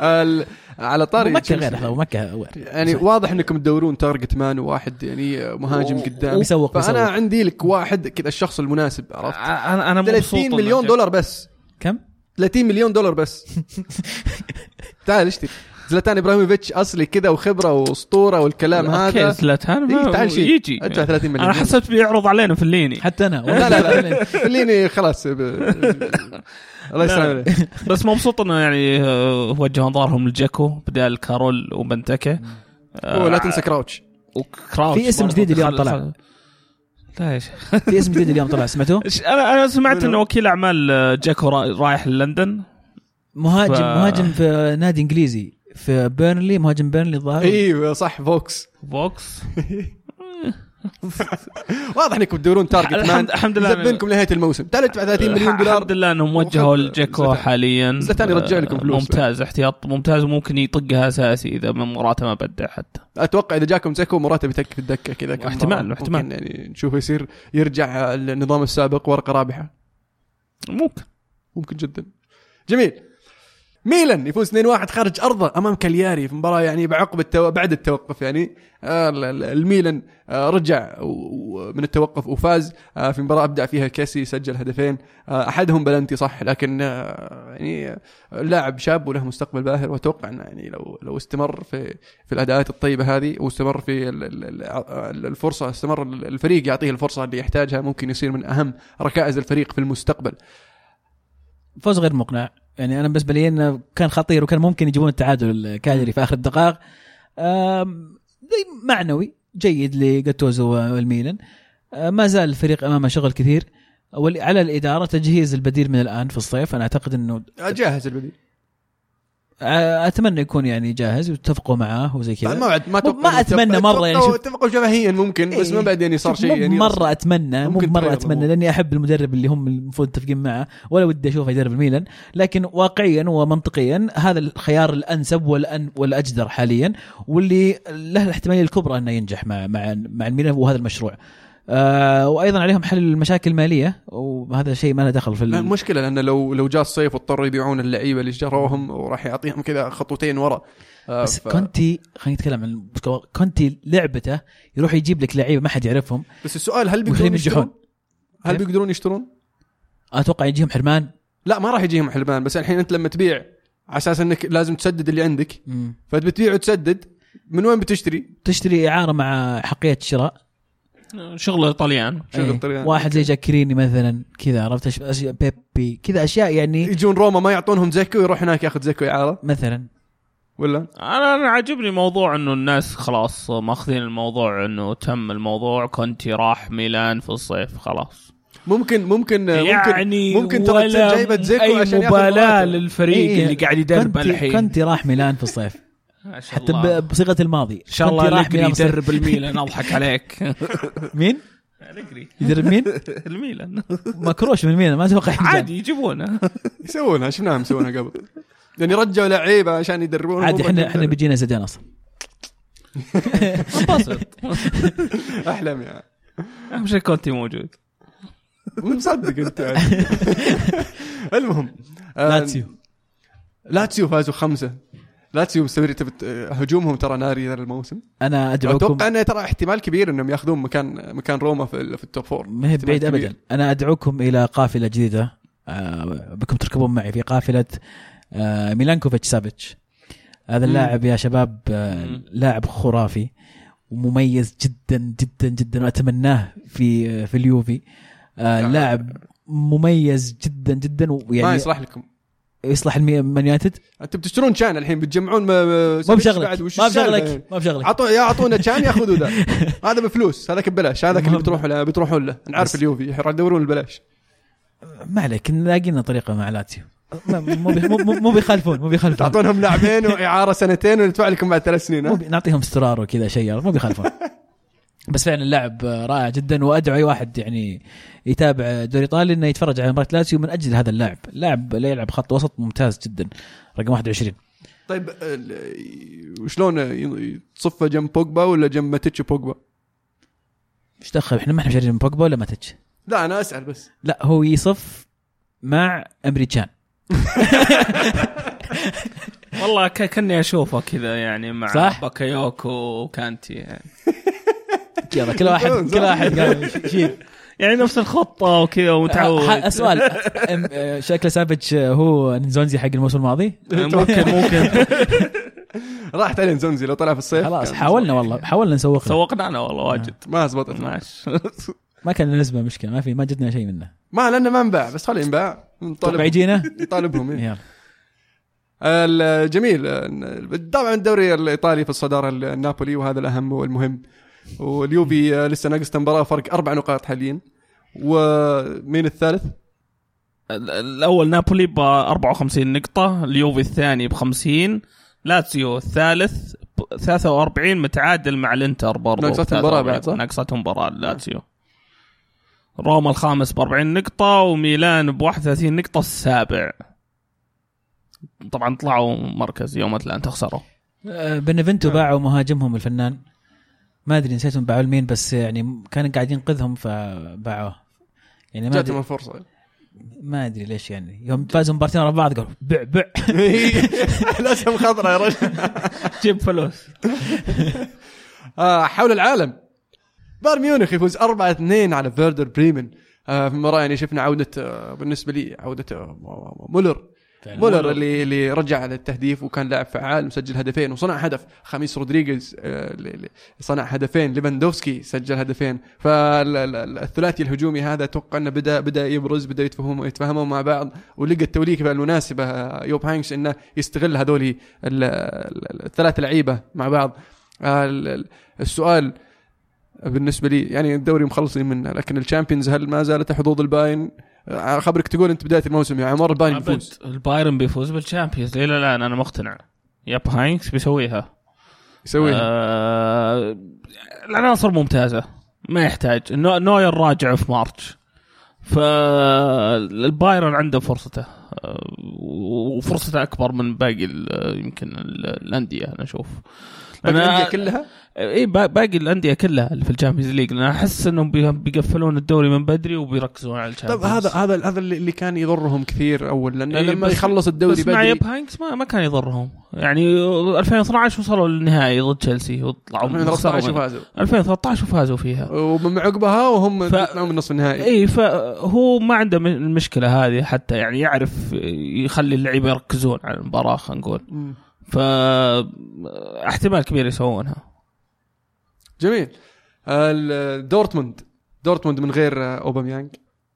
[SPEAKER 1] ال- على طاري
[SPEAKER 2] مكه غير مكة
[SPEAKER 1] يعني واضح إنكم تدورون target man وواحد يعني مهاجم قدام.
[SPEAKER 2] ويسوق- فأنا.
[SPEAKER 1] عندي لك واحد كذا الشخص المناسب عرفت؟
[SPEAKER 3] أنا أنا مو مبسوط
[SPEAKER 1] 30
[SPEAKER 3] إنه
[SPEAKER 1] مليون دولار بس.
[SPEAKER 2] كم؟
[SPEAKER 1] 30 مليون دولار بس. تعال اشتري. زلاتان إبراهيموفيتش أصلي كذا وخبرة وأسطورة والكلام
[SPEAKER 3] okay
[SPEAKER 1] هذا.
[SPEAKER 3] زلاتان
[SPEAKER 1] إيه،
[SPEAKER 3] ما-
[SPEAKER 1] تعال شيل.
[SPEAKER 3] يجي.
[SPEAKER 1] أدفع 30 مليون.
[SPEAKER 3] أنا حسبت بيعرض علينا فيلايني.
[SPEAKER 2] حتى أنا.
[SPEAKER 1] لا لا لا. خليني خلاص. الله يسلم
[SPEAKER 3] لا.
[SPEAKER 1] عليك
[SPEAKER 3] بس مبسوط إنه يعني آه، وجهوا انظارهم لدجيكو بدال كارول وبنتكه
[SPEAKER 1] ولا تنسى كراوتش.
[SPEAKER 3] وكراوتش
[SPEAKER 2] في اسم جديد اليوم طلع.
[SPEAKER 3] خل- لا يا شيخ.
[SPEAKER 2] في اسم جديد اليوم طلع سمعتوه؟
[SPEAKER 3] إيش- أنا أنا سمعت؟ إنه وكيل أعمال آه، جاكو را- رايح لندن.
[SPEAKER 2] مهاجم
[SPEAKER 3] ف-
[SPEAKER 2] مهاجم في نادي إنجليزي. في بيرنلي مهاجم بيرنلي الظاهر
[SPEAKER 1] إيوه صح فوكس
[SPEAKER 3] فوكس
[SPEAKER 1] واضح إنكم تدورون target man
[SPEAKER 3] الحمد الحمد لله
[SPEAKER 1] يزينكم لنهاية الموسم. تعال ادفع 30 مليون
[SPEAKER 3] الحمد
[SPEAKER 1] دولار.
[SPEAKER 3] لله أنهم وجهوا
[SPEAKER 1] زلاتان.
[SPEAKER 3] حاليا.
[SPEAKER 1] زلاتان يرجع لكم فلوس.
[SPEAKER 3] ممتاز احتياط ممتاز وممكن يطقها أساسي إذا من مراته ما بدع حتى.
[SPEAKER 1] أتوقع إذا جاكم زيكو مراته بيتك في الدكه كذا
[SPEAKER 3] احتمال-. احتمال.
[SPEAKER 1] ممكن يعني نشوفه يصير يرجع النظام السابق ورقة رابحة.
[SPEAKER 3] ممكن.
[SPEAKER 1] ممكن جدا. جميل. ميلان يفوز 2-1 خارج أرضه أمام كالياري في مباراة يعني بعقب التو... بعد التوقف يعني. آه، ال- ال- الميلان آه، رجع من التوقف وفاز آه، في مباراة أبدع فيها كيسي سجل هدفين. أحدهم بلنتي صح لكن يعني لاعب شاب وله مستقبل باهر وأتوقع إنه يعني لو لو استمر في في الأداءات الطيبة هذه واستمر في ال- ال- ال- الفرصة استمر الفريق يعطيه الفرصة اللي يحتاجها ممكن يصير من أهم ركائز الفريق في المستقبل.
[SPEAKER 2] فوز غير مقنع. يعني أنا بالنسبة لي إنه كان خطير وكان ممكن يجيبون التعادل الكاليري في آخر الدقائق. معنوي جيد لجاتوزو والميلان. آه، ما زال الفريق أمامه شغل كثير. وعلى الإدارة تجهيز البديل من الآن في الصيف. أنا أعتقد إنه
[SPEAKER 1] جاهز البديل.
[SPEAKER 2] آه، أتمنى يكون يعني جاهز واتفقوا معاه وزي كذا
[SPEAKER 1] ما ما
[SPEAKER 2] ما أتمنى مرة يعني شوف-
[SPEAKER 1] اتفقوا شفهيا ممكن بس ما
[SPEAKER 2] إيه.
[SPEAKER 1] بعد يعني صار شيء يعني
[SPEAKER 2] مرة أتمنى مو مرة
[SPEAKER 1] أتمنى.
[SPEAKER 2] لأني أحب المدرب اللي هم المفروض متفقين معه ولا ودي اشوفه يدرب الميلان لكن واقعيا ومنطقيا هذا الخيار الأنسب والأن والأجدر حاليا واللي له الاحتمالية الكبرى إنه ينجح مع مع مع الميلان وهذا المشروع آه وأيضا عليهم حل المشاكل المالية وهذا شيء ما له دخل في ال-
[SPEAKER 1] المشكلة لأن لو لو جاء الصيف واضطروا يبيعون اللعيبة اللي اشتروهم وراح يعطيهم كذا خطوتين ورا آه،
[SPEAKER 2] بس
[SPEAKER 1] ف-
[SPEAKER 2] كونتي خلينا نتكلم عن كونتي لعبته يروح يجيب لك لعيبة ما حد يعرفهم
[SPEAKER 1] بس السؤال هل بيقدرون يشترون؟ هل؟ بيقدرون يشترون؟
[SPEAKER 2] أتوقع يجيهم حرمان
[SPEAKER 1] لا ما راح يجيهم حلمان بس الحين أنت لما تبيع على أساس إنك لازم تسدد اللي عندك. فبتبيع وتسدد من وين بتشتري؟
[SPEAKER 2] تشتري إعارة مع حقية الشراء
[SPEAKER 3] شغل طليان.
[SPEAKER 1] شغل
[SPEAKER 2] إيه.
[SPEAKER 1] الطريقة.
[SPEAKER 2] واحد زي جاكريني مثلا كذا عرفت؟ أش- أشياء بيبي كذا أشياء يعني
[SPEAKER 1] يجون روما ما يعطونهم زيكو يروح هناك ياخذ زيكو اعاره
[SPEAKER 2] مثلا.
[SPEAKER 1] ولا؟
[SPEAKER 3] أنا أنا عاجبني موضوع إنه الناس خلاص ماخذين الموضوع إنه تم الموضوع كونتي راح ميلان في الصيف خلاص.
[SPEAKER 1] ممكن ممكن ممكن
[SPEAKER 3] يعني
[SPEAKER 1] ممكن ترى جايبه زيكو
[SPEAKER 3] أي
[SPEAKER 1] عشان مبالاة.
[SPEAKER 3] للفريق
[SPEAKER 2] إيه،
[SPEAKER 3] اللي قاعد يدرب الحين.
[SPEAKER 2] كنتي راح ميلان في الصيف. حتى بصيغة الماضي.
[SPEAKER 3] إن شاء الله
[SPEAKER 2] راح.
[SPEAKER 3] يدرب الميلان أضحك عليك.
[SPEAKER 2] مين؟
[SPEAKER 3] أليجري
[SPEAKER 2] يدرب مين؟
[SPEAKER 3] الميلان.
[SPEAKER 2] مكروش من ميلان ما أتوقع.
[SPEAKER 3] عادي يجيبونه.
[SPEAKER 1] يسوونها شفناهم يسوونها قبل. يعني رجعوا لعيبة عشان يدربون.
[SPEAKER 2] عادي إحنا إحنا بيجينا زيدان أصلا.
[SPEAKER 3] انبسط
[SPEAKER 1] احلم يا
[SPEAKER 3] أهم شيء كونتي موجود.
[SPEAKER 1] مصدق أنت. المهم آه،
[SPEAKER 2] لاتسيو.
[SPEAKER 1] لاتسيو فازوا خمسة. لاتسيو مستمر هجومهم ترى ناري هذا الموسم
[SPEAKER 2] أنا أدعوكم
[SPEAKER 1] أتوقع إنه ترى احتمال كبير إنهم ياخذون مكان مكان روما في, في ال top four
[SPEAKER 2] ما هي بعيد. ابدا أنا أدعوكم إلى قافلة جديدة آه، بكم تركبون معي في قافلة آه، ميلانكوفيتش سافيتش هذا. اللاعب يا شباب آه،. لاعب خرافي ومميز جدا جدا جدا وأتمناه في في اليوفي آه،
[SPEAKER 1] نعم.
[SPEAKER 2] لاعب مميز جدا جدا
[SPEAKER 1] ما
[SPEAKER 2] ويعني
[SPEAKER 1] يصلح لكم
[SPEAKER 2] يصلح المي- مان يونايتد؟
[SPEAKER 1] أنتم بتشترون شان الحين بتجمعون ما
[SPEAKER 2] بشغلك ما؟ بشغلك ما بشغلك.
[SPEAKER 1] عطوا يا اعطونا شان ياخذوا ذا. هذا بفلوس هذاك ببلاش هذاك اللي بتروحوا له بتروحون له. نعرف
[SPEAKER 2] بس-
[SPEAKER 1] اليوفي راح يدورون البلاش.
[SPEAKER 2] ما عليك نلاقي لنا طريقة مع لاتسيو مو بي- مو بيخالفون مو بيخالفون.
[SPEAKER 1] تعطونهم لاعبين وإعارة سنتين وندفع لكم بعد ثلاث سنين
[SPEAKER 2] نعطيهم استرار وكذا شيء مو بيخالفون. بس فعلا اللاعب رائع جدا وأدعو أي واحد يعني يتابع الدوري الايطالي إنه يتفرج على مباراة لاتسيو من أجل هذا اللاعب، لاعب لا يلعب خط وسط ممتاز جدا رقم 21
[SPEAKER 1] طيب ال- وشلون ي- تصفه جنب بوجبا ولا جنب ماتيتش بوجبا؟
[SPEAKER 2] إيش دخل إحنا ما إحنا شارين بوجبا ولا ماتش؟
[SPEAKER 1] لا أنا أسأل بس
[SPEAKER 2] لا هو يصف مع أمريكان
[SPEAKER 3] والله ك- كأني أشوفه كذا يعني مع
[SPEAKER 2] صح؟
[SPEAKER 3] باكايوكو وكانتي يعني.
[SPEAKER 2] يلا كل واحد كل واحد قال شيل
[SPEAKER 3] يعني نفس الخطة وكذا ومتعود.
[SPEAKER 2] آه، سؤال. آه، شكله سافيتش آه، هو نزونزي حق الموسم الماضي؟
[SPEAKER 3] ممكن ممكن.
[SPEAKER 1] راحت علينا زونزي لو طلع في الصيف.
[SPEAKER 2] خلاص حاولنا. والله حاولنا نسوق
[SPEAKER 3] سوقنا والله واجد.
[SPEAKER 1] ما زبطت.
[SPEAKER 3] ماشي
[SPEAKER 2] ما كان لنا نسبه مشكلة ما في ما جتنا شيء منه.
[SPEAKER 1] ما لأنه ما انباع بس خليه ينباع. نطالب
[SPEAKER 2] يجينا؟
[SPEAKER 1] نطالبهم إيه.
[SPEAKER 2] يلا.
[SPEAKER 1] الجميل طبعا الدوري الإيطالي في الصدارة النابولي وهذا الأهم والمهم. واليوفي آه، لسه ناقص مباراة فرق أربع نقاط حاليا ومين الثالث؟
[SPEAKER 3] ال- الأول نابولي ب 54 نقطة اليوفي الثاني ب 50 لاتسيو الثالث ب 43 متعادل مع الإنتر برضه
[SPEAKER 1] ناقصته
[SPEAKER 3] ب
[SPEAKER 1] مباراة بعد،
[SPEAKER 3] 43.
[SPEAKER 1] صح؟
[SPEAKER 3] ناقصته مباراة لاتسيو روما الخامس ب 40 نقطة وميلان ب 31 نقطة السابع طبعا طلعوا مركز يوم أتلانتا خسروا
[SPEAKER 2] آه، بنفنتو باعوا مهاجمهم الفنان ما أدري نسيتهم باعوا لمين بس يعني كان قاعد ينقذهم فباعوه. يعني ما
[SPEAKER 1] جاتهم الفرصة.
[SPEAKER 2] ما أدري ليش يعني. يوم فازوا مباراتين ورا بعض قالوا بيع بيع.
[SPEAKER 1] الاسهم خضراء يا رجل.
[SPEAKER 3] جيب فلوس.
[SPEAKER 1] آه حول العالم. بايرن ميونخ يفوز 4-2 على فيردر بريمن. آه في المباراه يعني شفنا عودة آه بالنسبة لي عودة آه مولر. مولر اللي اللي رجع على التهديف وكان لاعب فعال مسجل هدفين وصنع هدف. خميس رودريغيز آه، صنع هدفين. ليفاندوفسكي سجل هدفين. فالثلاثي الهجومي هذا أتوقع إنه بدا بدأ يبرز بدأ يتفهموا يتفاهموا مع بعض. ولقى التوليفه المناسبة آه، يوب هاينكس إنه يستغل هذول ال- ال- الثلاث لعيبة مع بعض. آه، ال- ال- السؤال بالنسبة لي يعني الدوري مخلصين منه لكن الشامبيونز هل ما زالت حظوظ البايرن؟ خبرك تقول انت بداية الموسم يا عمر البايرن بيفوز.
[SPEAKER 3] البايرن بيفوز بالشامبيونز إلى الآن أنا مقتنع. يوب هاينكس بيسويها.
[SPEAKER 1] يسويها.
[SPEAKER 3] آه العناصر ممتازة. ما يحتاج. نو- نوير راجع في March. فالبايرن عنده فرصته. آه، وفرصته أكبر من باقي يمكن ال-
[SPEAKER 1] الأندية
[SPEAKER 3] أنا أشوف.
[SPEAKER 1] الأندية كلها؟
[SPEAKER 3] اي با- باقي الأندية كلها اللي في الشامبيونز ليج لأن أحس إنهم بي- بيقفلون الدوري من بدري وبيركزون على
[SPEAKER 1] طيب
[SPEAKER 3] الشامبيونز
[SPEAKER 1] هذا هذا هذا اللي كان يضرهم كثير اول لأنه
[SPEAKER 3] إيه،
[SPEAKER 1] لما يخلص الدوري
[SPEAKER 3] بس مع
[SPEAKER 1] بدري
[SPEAKER 3] يوب هاينكس ما, ما كان يضرهم. يعني 2012 وصلوا للنهائي ضد تشيلسي وطلعوا
[SPEAKER 1] 2013
[SPEAKER 3] خسروا من-
[SPEAKER 1] فازوا
[SPEAKER 3] 2013 وفازوا. فيها.
[SPEAKER 1] ومن عقبها وهم
[SPEAKER 3] ف-
[SPEAKER 1] طلعوا من نصف النهائي.
[SPEAKER 3] اي فهو ما عنده المشكلة هذه حتى يعني يعرف يخلي اللعيبة يركزون على المباراة خلينا نقول. ف احتمال كبير يسوونها.
[SPEAKER 1] جميل. دورتموند. دورتموند من غير أوباميانج.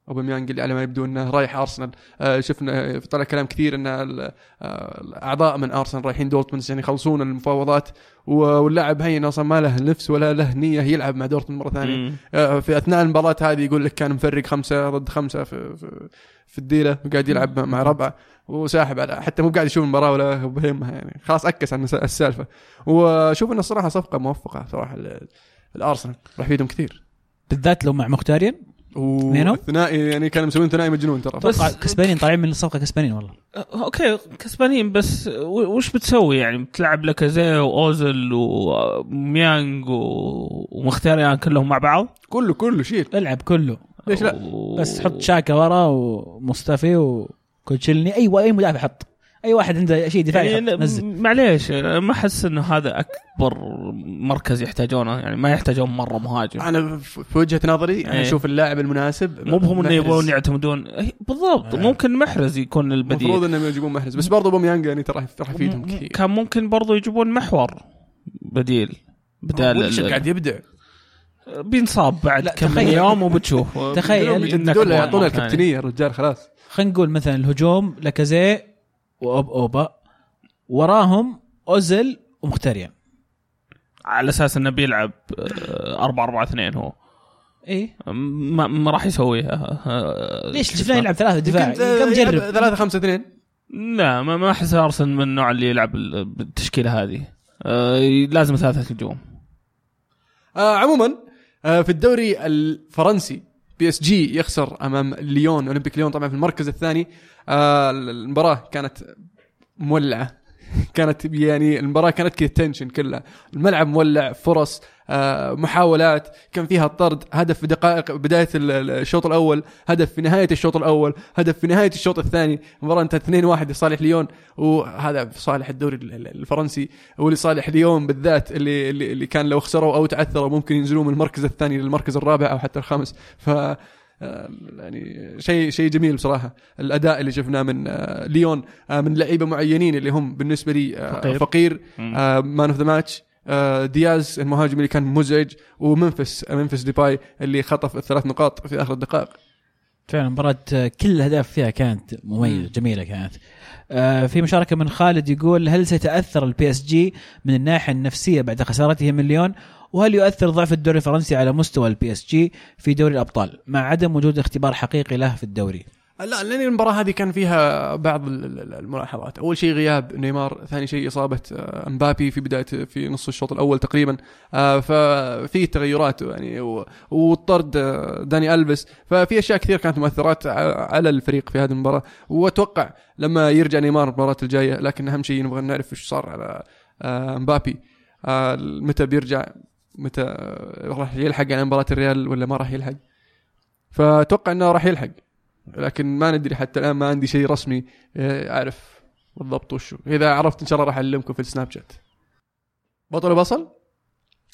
[SPEAKER 1] أوباميانج اللي على ما يبدو إنه رايح أرسنال. آه، شفنا طلع كلام كثير إن ال- آه، الاعضاء من أرسنال رايحين دورتموند عشان يخلصون المفاوضات. واللاعب هين أصلا ما له نفس ولا له نية يلعب مع دورتموند مرة
[SPEAKER 3] ثانية.
[SPEAKER 1] آه، في أثناء المباراة هذه يقول لك كان مفرق خمسة ضد خمسة في في, في الديره وقاعد يلعب مع ربعة. وساحب على حتى مو قاعد يشوف المباراة ولا بهمها يعني. خلاص أكس عن السالفة. وشوف انه الصراحة صفقة موفقة صراحة ال- الأرسنال. راح يفيدهم كثير.
[SPEAKER 2] بالذات لو مع مختارين؟
[SPEAKER 1] والثنائي يعني كانوا مسوين ثنائي مجنون ترى.
[SPEAKER 3] بس-
[SPEAKER 2] أتوقع كسبانين طالعين من الصفقة كسبانين والله.
[SPEAKER 3] أوكي كسبانين بس و- وش بتسوي يعني؟ بتلعب لكازي واوزل وميانج و- ومختاريان كلهم مع بعض؟
[SPEAKER 1] كله كله شيل.
[SPEAKER 2] العب كله.
[SPEAKER 1] ليش لا؟
[SPEAKER 3] و-
[SPEAKER 2] بس حط شاكا ورا ومصطفي وكوتشيلني أي أي مدافع حط أي واحد عنده شيء دفاعي
[SPEAKER 3] يعني
[SPEAKER 2] نزل.
[SPEAKER 3] معليش ما أحس إنه هذا أكبر مركز يحتاجونه يعني ما يحتاجون مرة مهاجم.
[SPEAKER 1] أنا في وجهة نظري أنا
[SPEAKER 3] إيه.
[SPEAKER 1] أشوف اللاعب المناسب
[SPEAKER 3] مو بهم
[SPEAKER 1] إنه.
[SPEAKER 3] يبغون يعتمدون. إيه، بالضبط.
[SPEAKER 2] آه.
[SPEAKER 3] ممكن محرز يكون البديل.
[SPEAKER 1] المفروض إنهم يجيبون محرز بس برضه بوميانج يعني ترى راح يفيدهم كثير.
[SPEAKER 3] كان ممكن برضو يجيبون محور بديل. بدال ال-
[SPEAKER 1] قاعد يبدع.
[SPEAKER 3] بينصاب بعد
[SPEAKER 2] لا،
[SPEAKER 3] كم. يوم وبتشوف.
[SPEAKER 2] تخيل.
[SPEAKER 3] مرة
[SPEAKER 1] الكابتنية الرجال خلاص.
[SPEAKER 2] خلينا نقول مثلا الهجوم لاكازي وأوبا أوبا. وراهم اوزل ومخيتاريان
[SPEAKER 3] على أساس إنه بيلعب 4 4 2 هو.
[SPEAKER 2] إيه
[SPEAKER 3] ما, ما راح يسويها. آه،
[SPEAKER 2] ليش؟ شفناه يلعب ثلاثة دفاع كم جرب؟
[SPEAKER 1] 3 5 2
[SPEAKER 3] لا ما ما أحس ارسنال من النوع اللي يلعب ال- بالتشكيلة هذه. آه، لازم ثلاثة هجوم.
[SPEAKER 1] آه عموما آه في الدوري الفرنسي PSG يخسر أمام ليون أولمبيك ليون طبعا في المركز الثاني. آه المباراة كانت مولعة. كانت يعني المباراة كانت كذا تنشن كلها. الملعب مولع فرص. محاولات كان فيها طرد هدف في دقائق بداية ال- ال- الشوط الأول هدف في نهاية الشوط الأول هدف في نهاية الشوط الثاني المباراه انتهت 2-1 لصالح ليون وهذا في صالح الدوري ال- ال- الفرنسي ولصالح ليون بالذات اللي اللي اللي كان لو خسروا أو تعثروا ممكن ينزلون من المركز الثاني للمركز الرابع أو حتى الخامس ف آه، يعني شيء شيء جميل بصراحة الأداء اللي شفناه من آه، ليون آه، من لعيبة معينين اللي هم بالنسبة لي آه،
[SPEAKER 3] فقير.
[SPEAKER 1] فقير. man of the match دياز المهاجم اللي كان مزعج ومنفس منفس ديباي اللي خطف الثلاث نقاط في آخر الدقائق
[SPEAKER 2] فعلا مباراة آه، كل الأهداف فيها كانت مميزة جميلة كانت. آه، في مشاركة من خالد يقول هل سيتأثر ال PSG من الناحية النفسية بعد خسارته من ليون؟ وهل يؤثر ضعف الدوري الفرنسي على مستوى ال PSG في دوري الأبطال مع عدم وجود اختبار حقيقي له في الدوري؟
[SPEAKER 1] لا لأن المباراة هذه كان فيها بعض ال- ال- الملاحظات. أول شيء غياب نيمار ثاني شيء إصابة آه، امبابي في بداية في نص الشوط الأول تقريبا. آه، ففي تغيرات يعني وطرد آه، داني ألفيس. ففي أشياء كثير كانت مؤثرات على الفريق في هذه المباراة. وأتوقع لما يرجع نيمار المباراة الجاية لكن أهم شيء نبغى نعرف إيش صار على آه، امبابي آه، متى بيرجع؟ متى آه، راح يلحق على مباراة الريال ولا ما راح يلحق؟ فأتوقع إنه راح يلحق. لكن ما ندري حتى الآن ما عندي شيء رسمي آه، أعرف بالضبط وشو إذا عرفت إن شاء الله راح أعلمكم في السناب شات بطل وبصل؟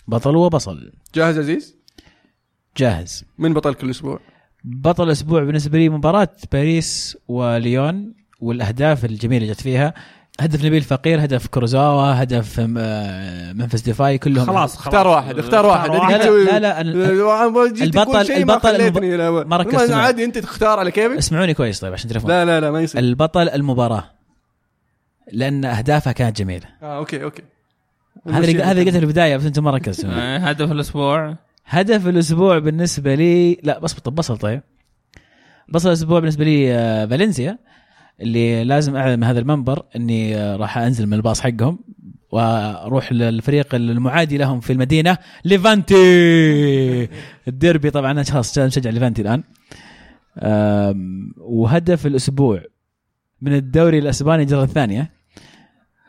[SPEAKER 2] بطل وبصل.
[SPEAKER 1] جاهز عزيز؟
[SPEAKER 2] جاهز.
[SPEAKER 1] من بطل كل أسبوع؟
[SPEAKER 2] بطل الأسبوع بالنسبة لي مباراة باريس وليون والأهداف الجميلة اللي جت فيها هدف نبيل فقير هدف كورزاوا هدف آه، ممفيس ديباي كلهم
[SPEAKER 3] خلاص خلاص.
[SPEAKER 1] اختار واحد اختار واحد.
[SPEAKER 2] لا لا لا, لا أنا البطل- البطل ما ركزت.
[SPEAKER 1] عادي أنت تختار على كيفك.
[SPEAKER 2] اسمعوني كويس طيب عشان تعرفون
[SPEAKER 1] لا لا لا ما يصير.
[SPEAKER 2] البطل المباراة. لأن اهدافها كانت جميلة.
[SPEAKER 1] آه أوكي أوكي.
[SPEAKER 2] هذا هذا قلته في البداية بس أنتم ما ركزتوا.
[SPEAKER 3] آه، هدف الأسبوع.
[SPEAKER 2] هدف الأسبوع بالنسبة لي لا بس طب بصل طيب. بصل الأسبوع بالنسبة لي آه، فالنسيا. اللي لازم اعلن من هذا المنبر إني آه، راح أنزل من الباص حقهم وأروح للفريق المعادي لهم في المدينة ليفانتي! الديربي طبعا أنا خلاص مشجع ليفانتي الآن. وهدف الأسبوع من الدوري الأسباني الجولة الثانية.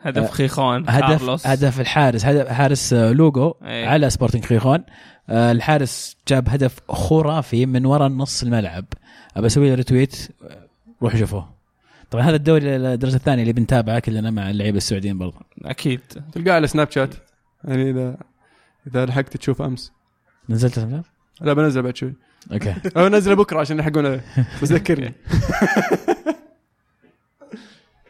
[SPEAKER 3] هدف
[SPEAKER 2] آه،
[SPEAKER 3] خيخون
[SPEAKER 2] هدف
[SPEAKER 3] كارلوس.
[SPEAKER 2] هدف الحارس هدف حارس آه، لوجو
[SPEAKER 3] إيه.
[SPEAKER 2] على سبورتنج خيخون. الحارس جاب هدف خرافي من وراء نص الملعب. أبى أسوي له retweet روحوا شوفوه. طبعا هذا الدوري الدرجة الثانية اللي بنتابعه كلنا مع اللعيبة السعوديين برضه
[SPEAKER 3] أكيد.
[SPEAKER 1] تلقاه على سناب شات يعني اذا إذا لحقت تشوف أمس.
[SPEAKER 2] نزلت الأهداف؟
[SPEAKER 1] لا بنزل بعد شوي.
[SPEAKER 2] أوكي.
[SPEAKER 1] أو نزله بكرة عشان يلحقون بس ذكرني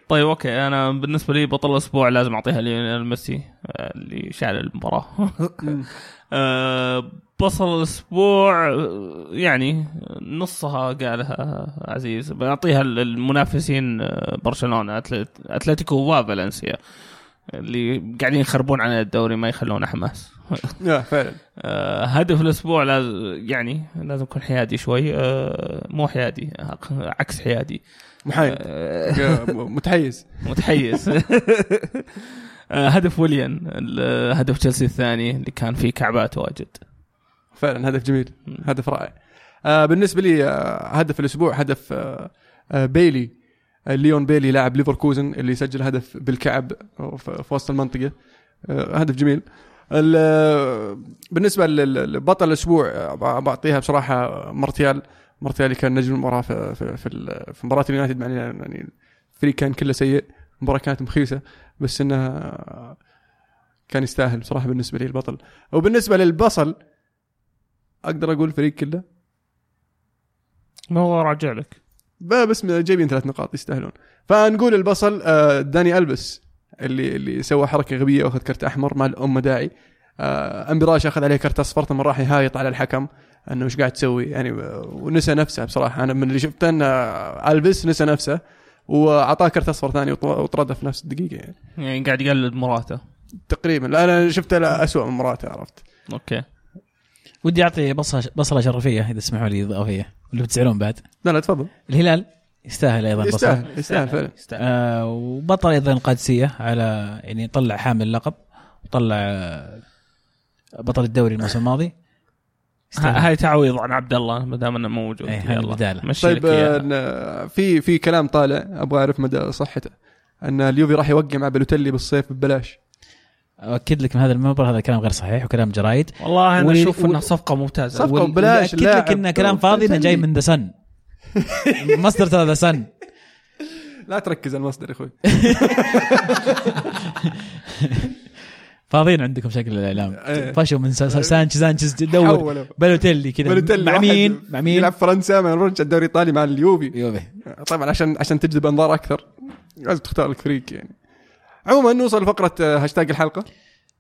[SPEAKER 3] طيب أوكي. أنا بالنسبة لي بطل الأسبوع لازم أعطيها ليونيل ميسي آه، اللي شال المباراه آه، بطل الأسبوع آه، يعني نصها قالها عزيز. بعطيها المنافسين آه، برشلونة أتلتيكو وفالنسيا اللي قاعدين يخربون على الدوري ما يخلونه حماس
[SPEAKER 1] فعلا.
[SPEAKER 3] هدف الأسبوع لازم يعني لازم يكون حيادي شوي. مو حيادي عكس حيادي.
[SPEAKER 1] محايد. متحيز.
[SPEAKER 3] متحيز. هدف ويليان ال- هدف تشيلسي الثاني اللي كان فيه كعبات واجد.
[SPEAKER 1] فعلا هدف جميل. هدف رائع. آه بالنسبة لي آه هدف الأسبوع هدف آه آه بيلي. آه ليون بيلي لاعب ليفركوزن اللي سجل هدف بالكعب في وسط المنطقة. آه هدف جميل. ال- آه، بالنسبة لبطل الأسبوع آه، بعطيها بصراحة مارتيال مارتيال. اللي كان نجم المباراة في في مباراة اليونايتد مع يعني الفريق كان كله سيء. المباراه كانت مخيسة. بس إنه كان يستاهل بصراحة بالنسبة لي البطل. وبالنسبه للبصل أقدر أقول الفريق كله.
[SPEAKER 3] ما هو راجع لك.
[SPEAKER 1] بس جايبين ثلاث نقاط يستاهلون. فنقول البصل آه، داني البس اللي اللي سوى حركة غبية وأخذ كرت أحمر ما أم داعي. آه، أمبراش أخذ عليه كرت أصفر ثم راح يهايط على الحكم. إنه إيش قاعد تسوي؟ يعني آه، ونسى نفسه بصراحة. أنا من اللي شفته إن البس نسى نفسه. وأعطاه كرت أصفر ثاني وط- وطرده في نفس الدقيقة يعني.
[SPEAKER 3] يعني قاعد يقلد مراته.
[SPEAKER 1] تقريبا. لا أنا شفته لا اسوء من مراته عرفت.
[SPEAKER 3] أوكي.
[SPEAKER 2] ودي أعطي بصلة بصلة شرفية إذا تسمحوا لي اضافيه ولا بتزعلون بعد.
[SPEAKER 1] لا لا تفضل.
[SPEAKER 2] الهلال يستاهل أيضا بصلة.
[SPEAKER 1] يستاهل يستاهل فعلا.
[SPEAKER 3] يستاهل.
[SPEAKER 2] آه وبطل أيضا القادسية على يعني طلع حامل اللقب وطلع بطل الدوري الموسم الماضي.
[SPEAKER 3] هاي تعويض عن عبد الله ما دام إنه موجود.
[SPEAKER 2] إيه، هاي
[SPEAKER 3] يلا
[SPEAKER 1] طيب
[SPEAKER 3] إياها.
[SPEAKER 1] آه، في في كلام طالع أبغى أعرف مدى صحته. إن اليوفي راح يوقع مع بلوتيلي بالصيف ببلاش.
[SPEAKER 2] أؤكد لك من هذا المنبر هذا كلام غير صحيح وكلام جرايد.
[SPEAKER 3] والله
[SPEAKER 2] أنا
[SPEAKER 3] أشوف
[SPEAKER 2] وال-
[SPEAKER 3] انها صفقة ممتازة.
[SPEAKER 1] صفقة
[SPEAKER 2] وال-
[SPEAKER 1] ببلاش
[SPEAKER 2] اكد لك إنه كلام فاضي إنه جاي من The Sun مصدر ترى The Sun
[SPEAKER 1] لا تركز على المصدر يا أخوي.
[SPEAKER 2] فاضيين عندكم شكل الإعلام.
[SPEAKER 1] إيه.
[SPEAKER 2] فشوا من سا- سا- سانشيز سانشيز تدور
[SPEAKER 1] حولوا.
[SPEAKER 2] بالوتيلي كذا. مع مين؟ مع مين؟
[SPEAKER 1] يلعب فرنسا ما نرجع الدوري الإيطالي مع اليوفي.
[SPEAKER 2] يوفي.
[SPEAKER 1] طبعا عشان عشان تجذب أنظار أكثر لازم تختار لك فريق يعني. عموما نوصل لفقرة آه، هاشتاج الحلقة.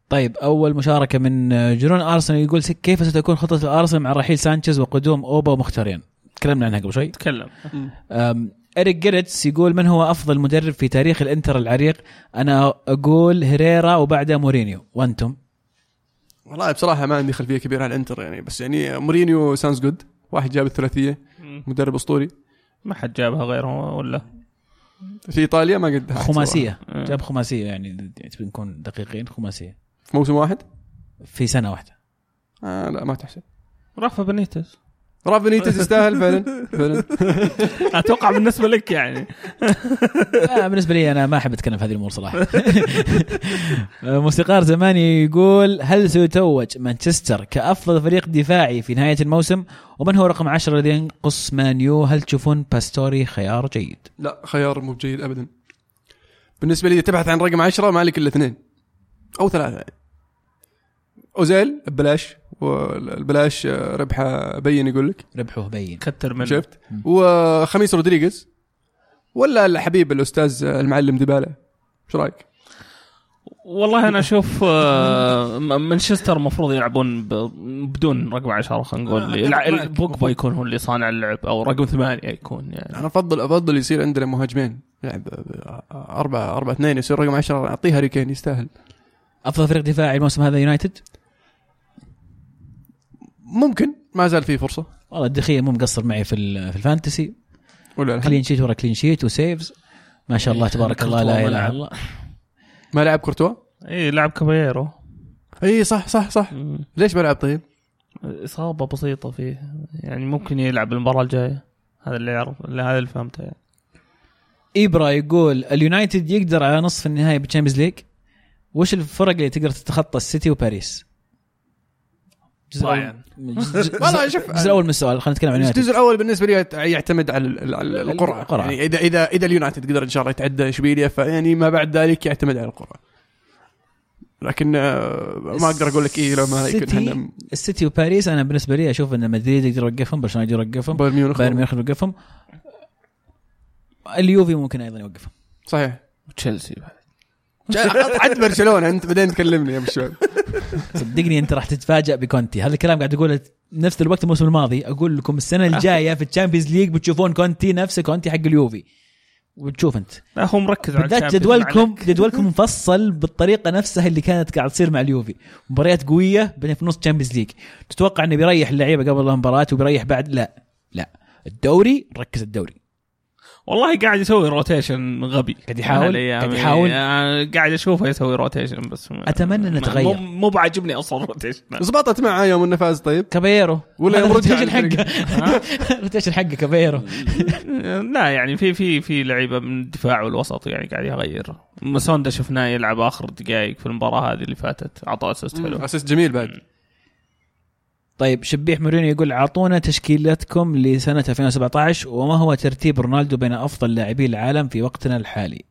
[SPEAKER 2] طيب أول مشاركة من آه، جنون أرسنال يقول كيف ستكون خطة الأرسنال مع رحيل سانشيز وقدوم أوبا ومخيتاريان تكلمنا عنها قبل شوي.
[SPEAKER 3] تكلم.
[SPEAKER 2] أم، إريك جيرتس يقول من هو أفضل مدرب في تاريخ الإنتر العريق؟ أنا أقول هيريرا وبعدها مورينيو. وأنتم؟
[SPEAKER 1] والله بصراحة ما عندي خلفية كبيرة عن الإنتر يعني بس يعني مورينيو sounds good واحد جاب الثلاثية مدرب أسطوري.
[SPEAKER 3] ما حد جابها غيره ولا؟
[SPEAKER 1] في إيطاليا ما قد
[SPEAKER 2] خماسية.
[SPEAKER 3] صراحة.
[SPEAKER 2] جاب خماسية يعني بنكون دقيقين. خماسية.
[SPEAKER 1] في موسم واحد؟
[SPEAKER 2] في سنة واحدة.
[SPEAKER 1] آه لا ما تحسب.
[SPEAKER 3] رافا بنيتس
[SPEAKER 1] راف بنيتز يستاهل فعلا فعلا.
[SPEAKER 3] أتوقع بالنسبة لك يعني.
[SPEAKER 2] آه بالنسبة لي أنا ما أحب أتكلم في هذه الأمور صراحة. آه، موسيقار زماني يقول هل سيتوج مانشستر كأفضل فريق دفاعي في نهاية الموسم؟ ومن هو رقم 10 الذي ينقص مانيو هل تشوفون باستوري خيار جيد؟
[SPEAKER 1] لا خيار مو جيد ابدا. بالنسبة لي تبحث عن رقم عشرة ما لك إلا اثنين أو ثلاثة يعني. أوزيل ببلاش والبلاش آه، ربحة بين يقول لك.
[SPEAKER 2] ربحه بين.
[SPEAKER 3] كتر منه.
[SPEAKER 1] شفت؟ وخاميس رودريغيز. ولا الحبيب الأستاذ آه، المعلم ديبالا. إيش رأيك؟
[SPEAKER 3] والله أنا أشوف آه، مانشستر المفروض يلعبون بدون رقم 10 خلينا نقول. بوجبا يكون هو اللي صانع اللعب أو رقم ثمانية يكون يعني.
[SPEAKER 1] أنا أفضل أفضل يصير عندنا مهاجمين. يلعب أربعة أربعة اثنين يصير رقم عشرة. أعطيه هاري كين يستاهل.
[SPEAKER 2] أفضل فريق دفاعي الموسم هذا يونايتد؟
[SPEAKER 1] ممكن ما زال في فرصة.
[SPEAKER 2] والله الديخيا مو مقصر معي في ال- في ال fantasy.
[SPEAKER 1] ولا لا
[SPEAKER 2] clean sheet ورا clean sheet و saves. ما شاء الله تبارك الله لا إله إلا الله.
[SPEAKER 1] ما لعب كورتوا؟
[SPEAKER 3] اي لعب كابايرو
[SPEAKER 1] اي صح صح صح.
[SPEAKER 3] مم.
[SPEAKER 1] ليش ما لعب طيب؟
[SPEAKER 3] إصابة بسيطة فيه. يعني ممكن يلعب المباراة الجاية. هذا اللي يعرف هذا اللي فهمته يعني.
[SPEAKER 2] ايبرا يقول اليونايتد يقدر على نصف النهائي بال Champions League؟ وش الفرق اللي تقدر تتخطى السيتي وباريس؟ الجزء الجزء-
[SPEAKER 1] والله شوف-
[SPEAKER 2] الجزء الأول من السؤال خلينا نتكلم عن
[SPEAKER 1] الجزء الأول بالنسبة لي يعت- يعتمد على ال- على القرعة.
[SPEAKER 2] القرعة.
[SPEAKER 1] يعني اذا اذا إذا اليونايتد قدر إن شاء الله يتعدى اشبيليا فيعني ما بعد ذلك يعتمد على القرعة. لكن آه، ما أقدر أقول لك إيه لو ما يكون
[SPEAKER 2] السيتي وباريس أنا بالنسبة لي أشوف إن مدريد يقدر يوقفهم برشلونة يقدر يوقفهم
[SPEAKER 1] بايرن ميونخ.
[SPEAKER 2] بايرن ميونخ يوقفهم. اليوفي ممكن أيضا يوقفهم.
[SPEAKER 1] صحيح.
[SPEAKER 3] وتشيلسي بعد.
[SPEAKER 1] عد برشلونة أنت بعدين تكلمني يا ابو الشباب
[SPEAKER 2] صدقني أنت راح تتفاجئ بكونتي. هذا الكلام قاعد اقوله نفس الوقت الموسم الماضي. أقول لكم السنة الجاية في ال Champions League بتشوفون كونتي نفس كونتي حق اليوفي. وتشوف أنت.
[SPEAKER 3] لا هو مركز على
[SPEAKER 2] بالذات جدولكم. جدولكم مفصل بالطريقة نفسها اللي كانت قاعد تصير مع اليوفي. مباريات قوية بعدين في نص Champions League. تتوقع إنه بيريح اللعيبة قبل المباراة وبيريح بعد؟ لا. لا. الدوري ركز الدوري.
[SPEAKER 3] والله قاعد يسوي rotation غبي.
[SPEAKER 2] قاعد يحاول؟ قاعد يحاول؟
[SPEAKER 3] يعني قاعد أشوفه يسوي rotation بس ما-
[SPEAKER 2] إنه
[SPEAKER 3] ما-
[SPEAKER 2] تغير.
[SPEAKER 3] مو بعاجبني أصلا rotation
[SPEAKER 1] زبطت معاه يوم إنه فاز طيب؟
[SPEAKER 2] كابيرو.
[SPEAKER 1] ولا يوم رجع
[SPEAKER 2] ال rotation
[SPEAKER 1] الفريق.
[SPEAKER 2] حقه. ال rotation حقه كابيرو.
[SPEAKER 3] لا يعني في في في لعيبة من الدفاع والوسط يعني قاعد يغير. مسوندا شفناه يلعب آخر دقائق في المباراة هذه اللي فاتت. اعطى assist حلو.
[SPEAKER 1] assist جميل بعد.
[SPEAKER 2] طيب شبيح مورينيو يقول اعطونا تشكيلتكم لسنة 2017 وما هو ترتيب رونالدو بين أفضل لاعبي العالم في وقتنا الحالي؟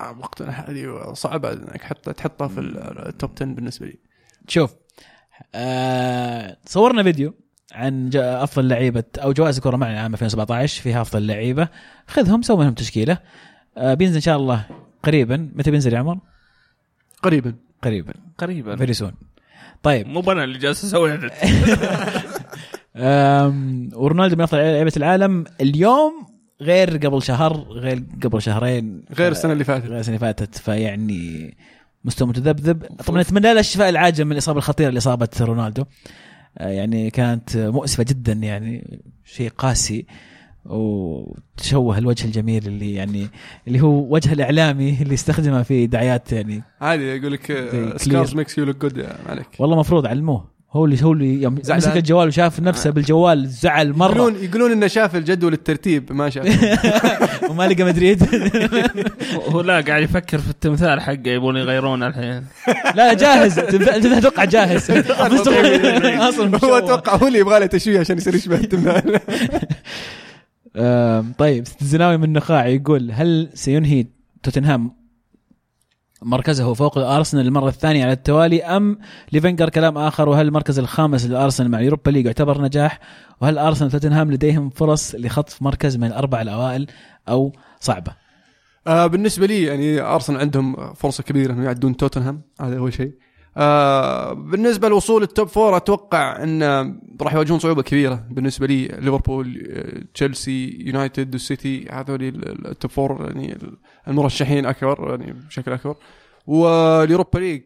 [SPEAKER 1] آه، وقتنا هذه صعبه انك حتى تحطها في ال top 10 بالنسبة لي.
[SPEAKER 2] شوف آه صورنا فيديو عن أفضل لعيبة أو جوائز الكرة معنا عام 2017 فيها أفضل لعيبة. خذهم سوي منهم تشكيلة. آه بينزل إن شاء الله قريبا. متى بينزل يا عمر؟
[SPEAKER 1] قريبا.
[SPEAKER 2] قريبا.
[SPEAKER 3] قريبا.
[SPEAKER 2] very soon طيب.
[SPEAKER 3] مو أنا اللي جالس
[SPEAKER 2] أسوي ورونالدو من أفضل لعيبة العالم. اليوم غير قبل شهر غير قبل شهرين.
[SPEAKER 1] غير السنة اللي فاتت.
[SPEAKER 2] غير السنة اللي فاتت. فيعني مستوى متذبذب. طبعا نتمنى له الشفاء العاجل من الإصابة الخطيرة اللي اصابت رونالدو. آه، يعني كانت مؤسفة جدا يعني. شيء قاسي. وتشوه الوجه الجميل اللي يعني اللي هو وجه الإعلامي اللي يستخدمه في دعايات يعني.
[SPEAKER 1] عادي يقول لك
[SPEAKER 2] scars.
[SPEAKER 1] makes you look good عليك
[SPEAKER 2] والله مفروض علموه. هو اللي هو اللي يوم
[SPEAKER 1] زعلان.
[SPEAKER 2] مسك الجوال وشاف نفسه بالجوال زعل مرة.
[SPEAKER 1] يقولون يقولون إنه شاف الجدول الترتيب ما شاف.
[SPEAKER 2] وما لقى مدريد.
[SPEAKER 3] هو لا قاعد يفكر في التمثال حقه يبون يغيرونه الحين.
[SPEAKER 2] لا جاهز. تمثال أتوقع جاهز. أصلا
[SPEAKER 1] هو أتوقع هو اللي يبغى له تشويه عشان يصير يشبه التمثال.
[SPEAKER 2] طيب الزناوي من النخاع يقول هل سينهي توتنهام مركزه فوق ارسنال المرة الثانية على التوالي أم لفينجر كلام آخر وهل المركز الخامس لارسنال مع يوروبا league يعتبر نجاح؟ وهل أرسنال وتوتنهام لديهم فرص لخطف مركز من الأربع الأوائل أو صعبة؟
[SPEAKER 1] آه بالنسبة لي يعني أرسنال عندهم فرصة كبيرة انه يعدون توتنهام هذا أول شيء. آه بالنسبة لوصول ال top four أتوقع إن راح يواجهون صعوبة كبيرة بالنسبة لي. ليفربول آه، تشيلسي يونايتد والسيتي هذول ال- ال top four يعني المرشحين أكبر يعني بشكل أكبر. واليوروبا ليج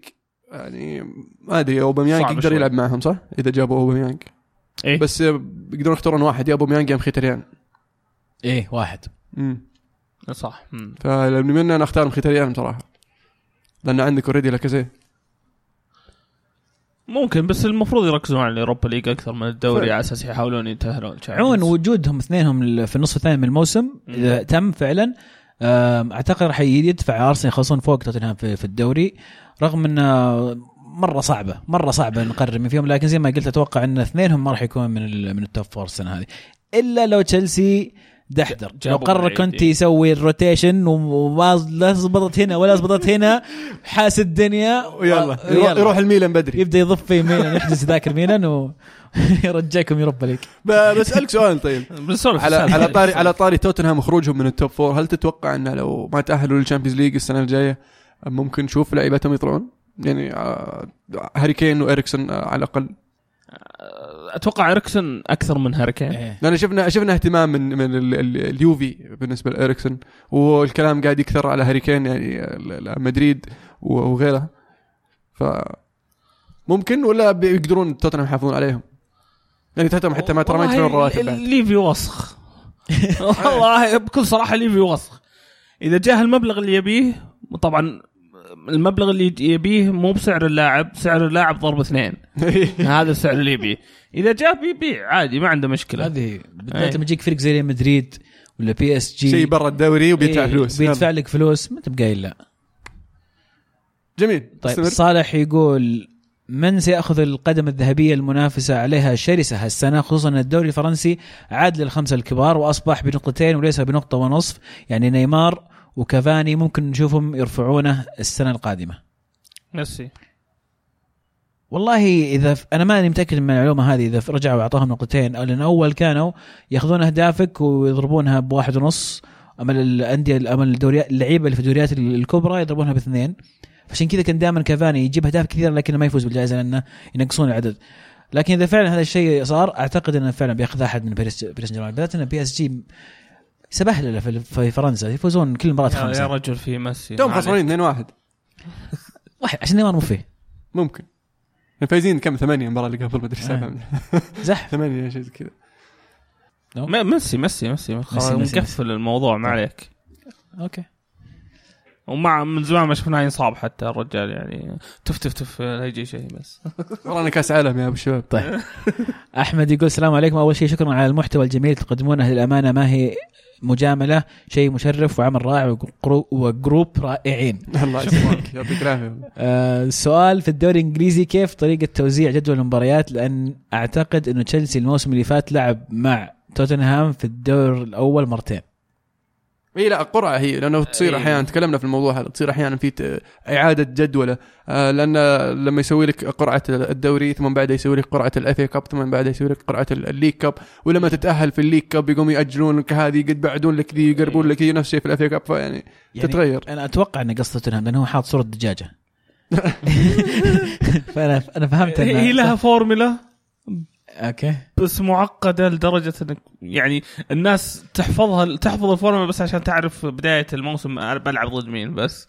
[SPEAKER 1] يعني ما أدري
[SPEAKER 3] أوباميانج
[SPEAKER 1] يقدر. يلعب معهم صح؟ إذا جابوا أوباميانج.
[SPEAKER 3] إيه؟
[SPEAKER 1] بس يقدرون يختارون واحد يا أوباميانج يا مخيتاريان
[SPEAKER 2] إيه واحد.
[SPEAKER 1] امم
[SPEAKER 3] صح. مم.
[SPEAKER 1] فمن أنا اختار مخيتاريان بصراحه لأن عندك already لاكازيه
[SPEAKER 3] ممكن بس المفروض يركزون على اليوروبا league أكثر من الدوري. على أساس يحاولون يتاهلون
[SPEAKER 2] عموما وجودهم اثنينهم في النصف الثاني من الموسم إذا تم فعلا أعتقد راح يدفع أرسنال يخلصون فوق توتنهام في, في الدوري رغم إنه مرة صعبة مرة صعبة نقرر من فيهم لكن زي ما قلت أتوقع إن اثنينهم ما راح يكون من من ال top four السنة هذه. إلا لو تشيلسي دحدر. لو قرر كنت
[SPEAKER 3] إيه.
[SPEAKER 2] يسوي ال rotation وما لا زبطت هنا ولا زبطت هنا حاس الدنيا
[SPEAKER 1] ويلا. يروح, يروح الميلان بدري.
[SPEAKER 2] يبدأ يضف في ميلان يحجز ذاك الميلان ويرجعكم يوروبا league
[SPEAKER 1] ب- بسالك سؤال طيب.
[SPEAKER 3] بنسولف
[SPEAKER 1] على. على طاري على طاري توتنهام خروجهم من ال top four هل تتوقع إنه لو ما تأهلوا لل Champions League السنة الجاية ممكن نشوف لعيبتهم يطلعون؟ يعني آه، هاري كين واريكسون آه، على الأقل.
[SPEAKER 3] أتوقع إريكسون أكثر من هاري كين
[SPEAKER 2] إيه.
[SPEAKER 1] لأن شفنا شفنا اهتمام من من ال- ال- اليوفي بالنسبة لإريكسون والكلام قاعد يكثر على هاري كين يعني ال- ال- مدريد و- وغيرها ف ممكن ولا بيقدرون توتنهام يحافظون عليهم؟ يعني توتنهام حتى ما ترى ما يدفعون رواتب بعد.
[SPEAKER 3] ليفي وسخ. والله بكل صراحة ليفي وسخ. إذا جاه المبلغ اللي يبيه طبعا المبلغ اللي يبيه مو بسعر اللاعب سعر اللاعب ضرب اثنين. هذا السعر اللي يبيه. إذا جاء بيبيع عادي ما عنده مشكلة.
[SPEAKER 2] هذه بالذات
[SPEAKER 3] إيه.
[SPEAKER 2] لما يجيك فريق زي ريال مدريد ولا بي اس جي
[SPEAKER 1] شيء برا الدوري وبيدفع
[SPEAKER 2] إيه،
[SPEAKER 1] فلوس.
[SPEAKER 2] بيدفع. لك فلوس ما تبقى إلا.
[SPEAKER 1] جميل.
[SPEAKER 2] طيب
[SPEAKER 1] استمر.
[SPEAKER 2] صالح يقول من سيأخذ القدم الذهبية المنافسة عليها شرسة هالسنة خصوصا أن الدوري الفرنسي عاد للخمسة الكبار وأصبح بنقطتين وليس بنقطة ونصف؟ يعني نيمار وكافاني ممكن نشوفهم يرفعونه السنة القادمة.
[SPEAKER 3] ميسي
[SPEAKER 2] والله إذا ف... أنا ماني متأكد من المعلومة هذه إذا رجعوا واعطاهم نقطتين. أو لأن أول كانوا يأخذون أهدافك ويضربونها بواحد ونص. أما الانديه أما الدوريات اللعيبة اللي في الدوريات ال- الكبرى يضربونها باثنين. عشان كذا كان دائما كافاني يجيب أهداف كثيرة لكنه ما يفوز بالجائزة لأنه ينقصون العدد. لكن إذا فعلا هذا الشيء صار أعتقد إنه فعلا بيأخذ أحد من باريس باريس سان جيرمان. بالذات إن بي إس جي سبهلله في في فرنسا يفوزون كل مباراة
[SPEAKER 3] يا, يا
[SPEAKER 2] خمسة.
[SPEAKER 3] رجل في ميسي.
[SPEAKER 1] توم. خسرانين 2-1
[SPEAKER 2] واحد. عشان نيمار مو فيه.
[SPEAKER 1] ممكن. فايزين كم؟ ثمانية المباراة اللي قبل مدري سبعة.
[SPEAKER 2] زح.
[SPEAKER 1] ثمانية شيء زي كذا.
[SPEAKER 3] م- ميسي ميسي ميسي. خلاص
[SPEAKER 2] ميسي، ميسي.
[SPEAKER 3] مقفل الموضوع ما عليك.
[SPEAKER 2] okay.
[SPEAKER 3] ومع من زمان ما شفناه ينصاب حتى الرجال يعني. تف تف تف لا يجي شيء بس.
[SPEAKER 1] ورانا كاس عالم يا أبو الشباب
[SPEAKER 2] طيب. أحمد يقول السلام عليكم. أول شيء شكرا على المحتوى الجميل. تقدمونه للامانه ما هي مجاملة؟ شيء مشرف وعمل رائع و grou- و group رائعين.
[SPEAKER 1] الله يسلمك. يعطيك العافية.
[SPEAKER 2] آه السؤال في الدوري الإنجليزي كيف طريقة توزيع جدول المباريات؟ لأن أعتقد إنه تشيلسي الموسم اللي فات لعب مع توتنهام في الدور الأول مرتين.
[SPEAKER 1] إي لا قرعه هي لأنه تصير
[SPEAKER 3] إي.
[SPEAKER 1] أحيانا تكلمنا في الموضوع هذا تصير أحيانا في إعادة جدولة. آه لأن لما يسوي لك قرعة الدوري ثم بعدها يسوي لك قرعة ال FA Cup ثم بعدها يسوي لك قرعة ال- ال League Cup ولما تتأهل في ال League Cup يقوم يأجلون لك هذه يبعدون لك ذي يقربون لك ذي نفس الشيء في ال FA Cup فيعني
[SPEAKER 2] يعني
[SPEAKER 1] تتغير.
[SPEAKER 2] أنا أتوقع انه قصد توتنهام لأنه هو حاط صورة دجاجة. فانا أنا فهمت
[SPEAKER 3] هي هي لها فورمولا؟
[SPEAKER 2] أوكي
[SPEAKER 3] بس معقدة لدرجة انك يعني الناس تحفظها تحفظ الفورمولا بس عشان تعرف بداية الموسم بلعب ضد مين بس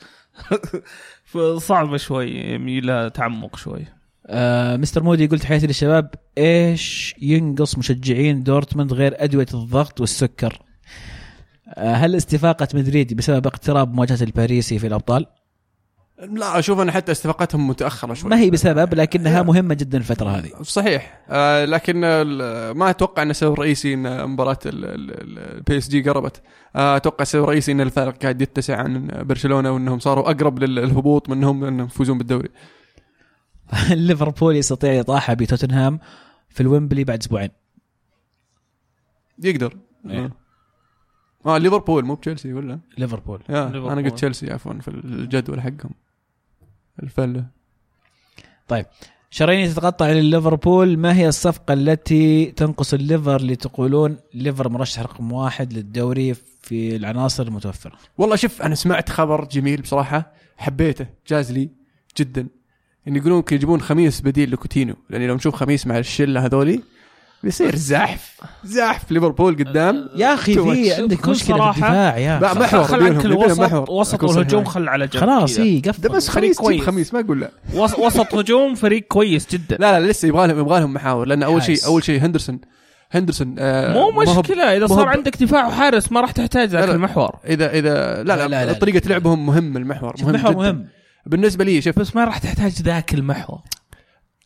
[SPEAKER 3] فصعبة شوي يميل لها تعمق شوي
[SPEAKER 2] آه مستر مودي يقول تحياتي للشباب إيش ينقص مشجعين دورتموند غير أدوية الضغط والسكر؟ آه هل استفاقة مدريد بسبب اقتراب مواجهة الباريسي في الأبطال؟
[SPEAKER 1] لا أشوف أن حتى استفاقتهم متأخرة شوي
[SPEAKER 2] ما هي بسبب لكنها مهمة جدا الفترة هذه.
[SPEAKER 1] صحيح آه لكن ما أتوقع أن السبب الرئيسي إن مباراة ال PSG قربت آه أتوقع السبب الرئيسي إن الفارق قاعد يتسع عن برشلونة وإنهم صاروا أقرب للهبوط منهم إنهم يفوزون بالدوري
[SPEAKER 2] ليفربول يستطيع الإطاحة بتوتنهام في الويمبلي بعد أسبوعين.
[SPEAKER 1] يقدر
[SPEAKER 2] إيه.
[SPEAKER 1] آه ليفربول مو بتشيلسي ولا؟
[SPEAKER 2] ليفربول.
[SPEAKER 1] أنا قلت تشيلسي عفوا في الجدول حقهم الفلة.
[SPEAKER 2] شرايين تتقطع لليفربول ما هي الصفقة التي تنقص الليفر اللي تقولون ليفر مرشح رقم واحد للدوري في العناصر المتوفرة؟
[SPEAKER 1] والله شوف أنا سمعت خبر جميل بصراحة حبيته جاز لي جدا. إن يقولون ممكن يجيبون خميس بديل لكوتينو لأن لو نشوف خميس مع الشلة هذولي بيصير زحف زحف ليفربول قدام
[SPEAKER 2] يا
[SPEAKER 1] أخي
[SPEAKER 2] في. عندك
[SPEAKER 3] بكل
[SPEAKER 2] مشكلة في
[SPEAKER 3] صراحة،
[SPEAKER 2] الدفاع يا
[SPEAKER 1] لا، محور
[SPEAKER 3] خل عنك الوسط. وسط والهجوم. خل على جنب
[SPEAKER 2] خلاص. اي قفل
[SPEAKER 1] بس
[SPEAKER 3] فريق
[SPEAKER 1] خميس
[SPEAKER 3] كويس.
[SPEAKER 1] خميس ما أقول لا
[SPEAKER 3] وس- وسط هجوم فريق كويس جدا
[SPEAKER 1] لا لا لسه يبغى لهم يبغى لهم محاور لأن أول شيء. أول شيء هندرسون هندرسون آه
[SPEAKER 3] مو
[SPEAKER 1] مشكلة إذا
[SPEAKER 3] صار عندك دفاع وحارس ما راح تحتاج ذاك. المحور
[SPEAKER 1] اذا اذا لا لا,
[SPEAKER 2] لا، لا، لا.
[SPEAKER 1] طريقة لعبهم مهم المحور مهم
[SPEAKER 2] محور
[SPEAKER 1] جداً.
[SPEAKER 2] مهم
[SPEAKER 1] بالنسبة لي شوف
[SPEAKER 3] بس ما راح تحتاج ذاك المحور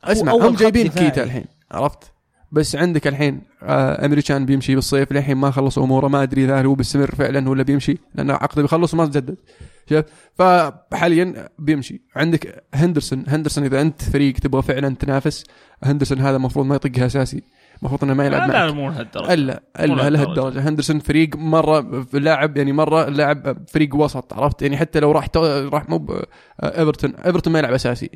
[SPEAKER 1] اسمع هم جايبين. كيتا الحين عرفت بس عندك الحين آه أمريكان بيمشي بالصيف للحين ما خلص أموره ما أدري إذا هو بيستمر فعلا ولا بيمشي لأن عقده بيخلص وما تجدد شوف فحاليا بيمشي. عندك هندرسون. هندرسون إذا أنت فريق تبغى فعلا تنافس هندرسون هذا المفروض ما يطقها أساسي. المفروض إنه ما يلعب
[SPEAKER 3] لا
[SPEAKER 1] معك.
[SPEAKER 3] لا مو
[SPEAKER 1] لهالدرجة.
[SPEAKER 3] إلا
[SPEAKER 1] إلا.
[SPEAKER 3] لهالدرجة.
[SPEAKER 1] هندرسون فريق مرة لاعب يعني مرة لاعب فريق وسط عرفت؟ يعني حتى لو راح راح مو إيفرتون. إيفرتون ما يلعب أساسي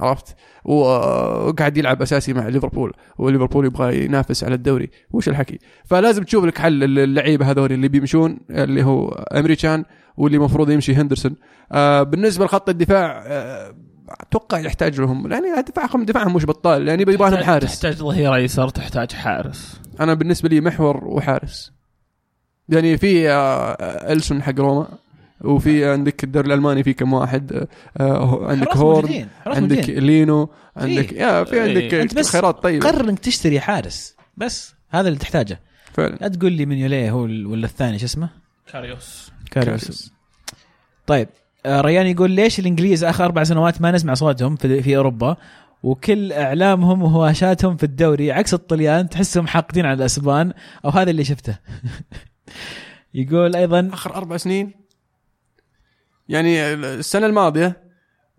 [SPEAKER 1] عرفت؟ وقاعد يلعب أساسي مع ليفربول وليفربول يبغى ينافس على الدوري. وش الحكي؟ فلازم تشوف لك حل اللعيبة هذول اللي بيمشون اللي هو أمريكان واللي المفروض يمشي هندرسون. آه بالنسبة لخط الدفاع آه أتوقع يحتاج لهم يعني دفاعهم دفاعهم مش بطال يعني يبغى لهم حارس.
[SPEAKER 3] تحتاج ظهير ايسر تحتاج حارس.
[SPEAKER 1] أنا بالنسبة لي محور وحارس. يعني في آه، أليسون حق روما وفي عندك الدوري الألماني في كم واحد آه، عندك هورن عندك. لينو عندك يا في
[SPEAKER 3] إيه.
[SPEAKER 1] عندك
[SPEAKER 2] بس
[SPEAKER 1] خيارات طيبة.
[SPEAKER 2] قرر إنك تشتري حارس بس هذا اللي تحتاجه.
[SPEAKER 1] فعلا.
[SPEAKER 2] لا تقول لي مينيوليه هو ال- ولا الثاني شو اسمه؟
[SPEAKER 3] كاريوس.
[SPEAKER 2] كاريوس. طيب آه، ريان يقول ليش الإنجليز آخر أربع سنوات ما نسمع صوتهم في, في أوروبا؟ وكل إعلامهم وهواشاتهم في الدوري عكس الطليان تحسهم حاقدين على الأسبان أو هذا اللي شفته. يقول أيضا
[SPEAKER 1] آخر أربع سنين؟ يعني السنة الماضية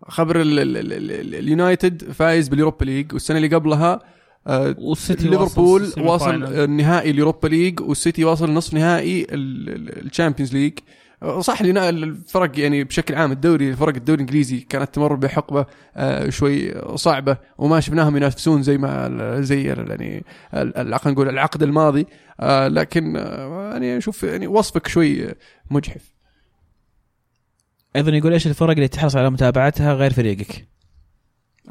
[SPEAKER 1] خبر ال- ال- ال- ال- اليونايتد فايز بال Europa League والسنة اللي قبلها آه،
[SPEAKER 3] والسيتي
[SPEAKER 1] ليفربول واصل. النهائي ال Europa League والسيتي واصل نصف نهائي ال Champions League. صح لنا الفرق يعني بشكل عام الدوري فرق الدوري الإنجليزي كانت تمر بحقبة آه، شوي صعبة وما شفناهم ينافسون زي ما زي يعني خلينا نقول العقد الماضي. آه، لكن آه، يعني أشوف يعني وصفك شوي مجحف.
[SPEAKER 2] أيضا يقول إيش الفرق اللي تحرص على متابعتها غير فريقك؟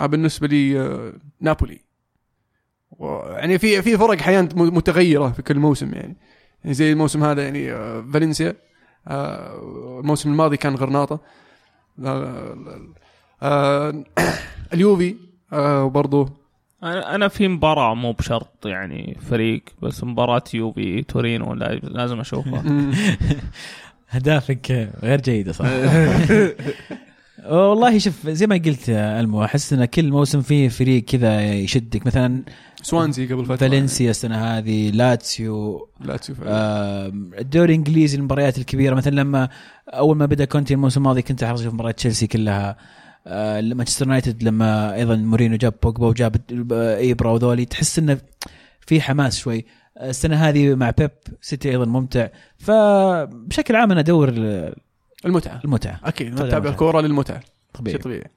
[SPEAKER 1] بالنسبة لي نابولي. يعني في في فرق أحيانا متغيرة في كل موسم يعني. يعني زي الموسم هذا يعني فالنسيا. الموسم الماضي كان غرناطة. آه، آه، اليوفي آه، وبرضه
[SPEAKER 3] أنا أنا في مباراة مو بشرط يعني فريق بس مباراة يوفي تورينو لا- لازم
[SPEAKER 1] أشوفها.
[SPEAKER 2] اهدافك غير جيده صراحة والله شوف زي ما قلت ألمو أحس إن كل موسم فيه فريق كذا يشدك. مثلا
[SPEAKER 1] سوانزي قبل فترة.
[SPEAKER 2] فالنسيا السنة هذه لاتسيو
[SPEAKER 1] لا تشوف
[SPEAKER 2] آه، الدوري الإنجليزي المباريات الكبيرة. مثلا لما أول ما بدأ كونتي الموسم الماضي كنت أحرص أشوف مباريات تشيلسي كلها. آه، مانشستر يونايتد لما أيضا مورينو جاب بوجبا وجاب إيبرا وذولي تحس إنه في حماس شوي. السنة هذه مع بيب سيتي أيضا ممتع. فبشكل عام أنا
[SPEAKER 1] أدور
[SPEAKER 2] المتعة.
[SPEAKER 1] المتعة.
[SPEAKER 2] أكيد.
[SPEAKER 1] نتابع الكوره للمتعة.
[SPEAKER 2] طبيعي.
[SPEAKER 1] شيء طبيعي.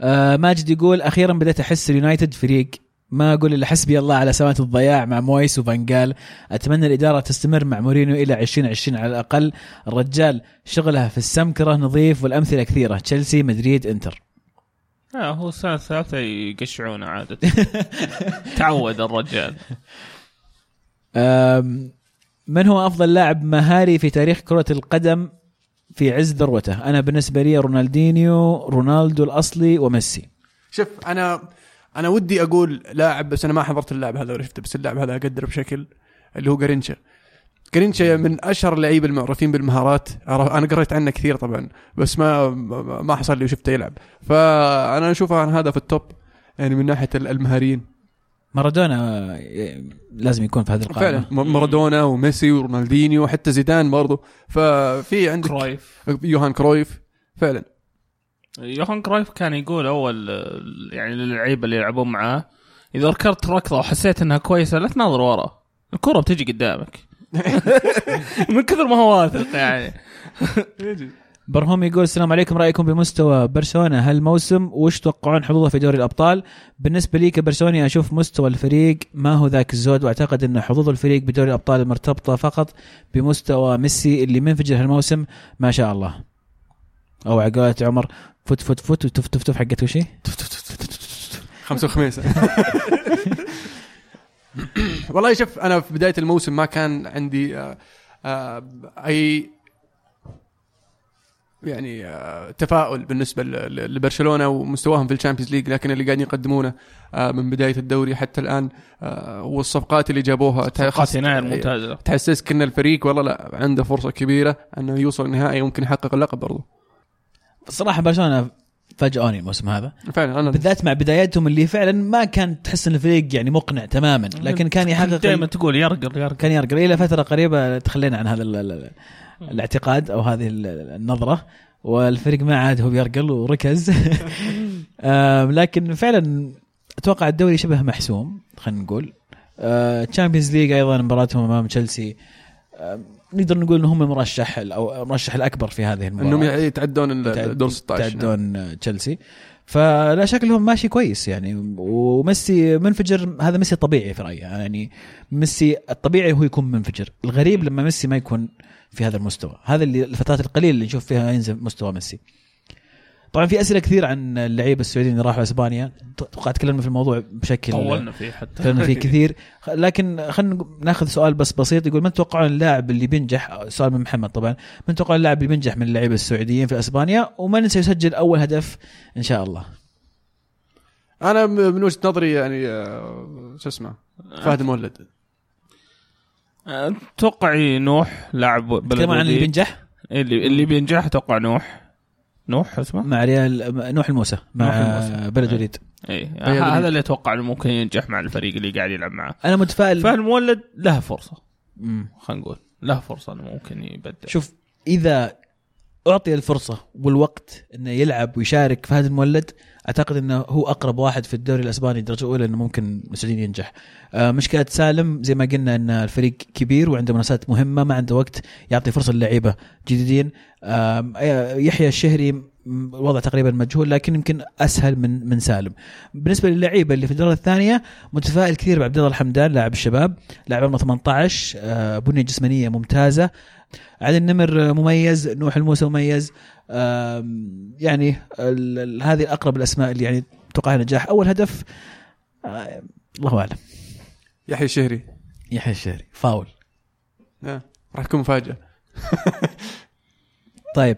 [SPEAKER 2] آه ماجد يقول أخيرا بديت أحس اليونايتد فريق. ما أقول إلا حسبي الله على سنوات الضياع مع مويس وفانجال. أتمنى الإدارة تستمر مع مورينو إلى 2020 على الأقل. الرجال شغلها في السمكرة نظيف والأمثلة كثيرة. تشيلسي مدريد إنتر.
[SPEAKER 3] آه هو السنة الثالثة يقشعونه عادة. تعود الرجال.
[SPEAKER 2] من هو أفضل لاعب مهاري في تاريخ كرة القدم في عز ذروته؟ أنا بالنسبة لي رونالدينيو رونالدو الأصلي وميسي.
[SPEAKER 1] شوف أنا أنا ودي أقول لاعب بس أنا ما حضرت اللاعب هذا ولا شفته بس اللاعب هذا أقدره بشكل اللي هو جارينشا جارينشا من أشهر اللعيبة المعروفين بالمهارات. أنا قريت عنه كثير طبعا بس ما ما حصل لي وشفته يلعب. فأنا أشوفه هذا في ال top يعني من ناحية المهاريين.
[SPEAKER 2] مارادونا لازم يكون في هذه القائمة.
[SPEAKER 1] فعلا. مارادونا وميسي ورونالدينيو وحتى زيدان برضو. ففي عندك
[SPEAKER 3] كرايف
[SPEAKER 1] يوهان كرويف. فعلا.
[SPEAKER 3] يوهان كرايف كان يقول أول يعني للعيبة اللي يلعبون معاه إذا ركضت ركضة وحسيت إنها كويسة لا تناظر ورا. الكرة بتجي قدامك. من كثر ما هو واثق يعني.
[SPEAKER 2] برهوم يقول السلام عليكم رأيكم بمستوى برشلونة؟ هالموسم وش توقعون حظوظه في دوري الأبطال؟ بالنسبة لي كبرشلوني أشوف مستوى الفريق ما هو ذاك الزود وأعتقد إن حظوظ الفريق بدوري الأبطال مرتبطة فقط بمستوى ميسي اللي منفجر هالموسم ما شاء الله. أو على قولة عمر فت فت فت وتف تف تف حقت وشي
[SPEAKER 1] خمس وخميس. والله شوف أنا في بداية الموسم ما كان عندي آه، آه، أي يعني آه، تفاؤل بالنسبة لبرشلونة ومستواهم في ال Champions League لكن اللي قاعدين يقدمونه آه، من بداية الدوري حتى الآن آه، والصفقات اللي جابوها
[SPEAKER 3] صفقات يناير ممتازة.
[SPEAKER 1] تحسسك ان الفريق والله لا عنده فرصة كبيرة أنه يوصل النهائي وممكن يحقق اللقب برضو.
[SPEAKER 2] صراحة برشلونة فاجئوني الموسم هذا.
[SPEAKER 1] فعلا أنا
[SPEAKER 2] بالذات مع بداياتهم اللي فعلا ما كان تحس إن الفريق يعني مقنع تماما لكن كان يحقق
[SPEAKER 3] دائما تقول يرقل يرقل.
[SPEAKER 2] كان يرقل. إلى فترة قريبة تخلينا عن هذا الاعتقاد أو هذه ال- النظرة والفريق ما عاد هو بيرقل وركز. لكن فعلا أتوقع الدوري شبه محسوم خلينا نقول. Champions League أيضا مباراتهم أمام تشيلسي نقدر نقول إنهم المرشح ال- أو المرشح الأكبر في هذه المباراة.
[SPEAKER 1] إنهم يتعدون ال- دور 16 نعم.
[SPEAKER 2] يتعدون تشيلسي فلا شك لهم ماشي كويس يعني. وميسي منفجر هذا ميسي طبيعي في رأيي. يعني ميسي الطبيعي هو يكون منفجر. الغريب لما ميسي ما يكون في هذا المستوى. هذا اللي الفترات القليلة اللي نشوف فيها ينزل مستوى ميسي. طبعا في أسئلة كثير عن اللعيبة السعوديين اللي راحوا إسبانيا. أتوقع تكلمنا في الموضوع بشكل
[SPEAKER 3] طولنا فيه حتى.
[SPEAKER 2] تكلمنا فيه كثير. لكن خلينا ناخذ سؤال بس بسيط يقول من تتوقعون اللاعب اللي بينجح؟ سؤال من محمد طبعا. من تتوقعون اللاعب اللي بينجح من اللعيبة السعوديين في إسبانيا؟ ومن سيسجل أول هدف إن شاء الله؟
[SPEAKER 1] أنا من وجهة نظري يعني آه، شو اسمه؟ فهد المولد.
[SPEAKER 3] أتوقع نوح لاعب بلد
[SPEAKER 2] عن اللي. بينجح
[SPEAKER 3] اللي اللي بينجح أتوقع نوح نوح اسمه
[SPEAKER 2] مع ريال نوح الموسى مع
[SPEAKER 3] نوح الموسى.
[SPEAKER 2] بلد
[SPEAKER 3] إيه.
[SPEAKER 2] وليد
[SPEAKER 3] اي. هذا اللي أتوقع إنه ممكن ينجح مع الفريق اللي قاعد يلعب معه
[SPEAKER 2] أنا متفائل
[SPEAKER 3] فالمولد له
[SPEAKER 2] فرصة.
[SPEAKER 3] خلينا نقول له فرصة إنه ممكن يبدع
[SPEAKER 2] شوف إذا أعطي الفرصة والوقت إنه يلعب ويشارك فهد المولد أعتقد إنه هو أقرب واحد في الدوري الأسباني الدرجه الاولى إنه ممكن السعوديين ينجح. آه مشكلة سالم زي ما قلنا إن الفريق كبير وعنده منافسات مهمة ما عنده وقت يعطي فرصة للعيبة جديدين. آه يحيى الشهري الوضع تقريبا مجهول لكن يمكن أسهل من من سالم. بالنسبة للعيبة اللي في الدرجه الثانية متفائل كثير بعبد الله الحمدان لاعب الشباب لاعب عمره 18 آه بنية جسمانية ممتازة علي النمر مميز نوح الموسى مميز. يعني هذه أقرب الأسماء اللي يعني أتوقع نجاح. أول هدف آه، الله أعلم.
[SPEAKER 1] يحيى الشهري.
[SPEAKER 2] يحيى الشهري. فاول.
[SPEAKER 1] آه، راح تكون مفاجأة.
[SPEAKER 2] طيب.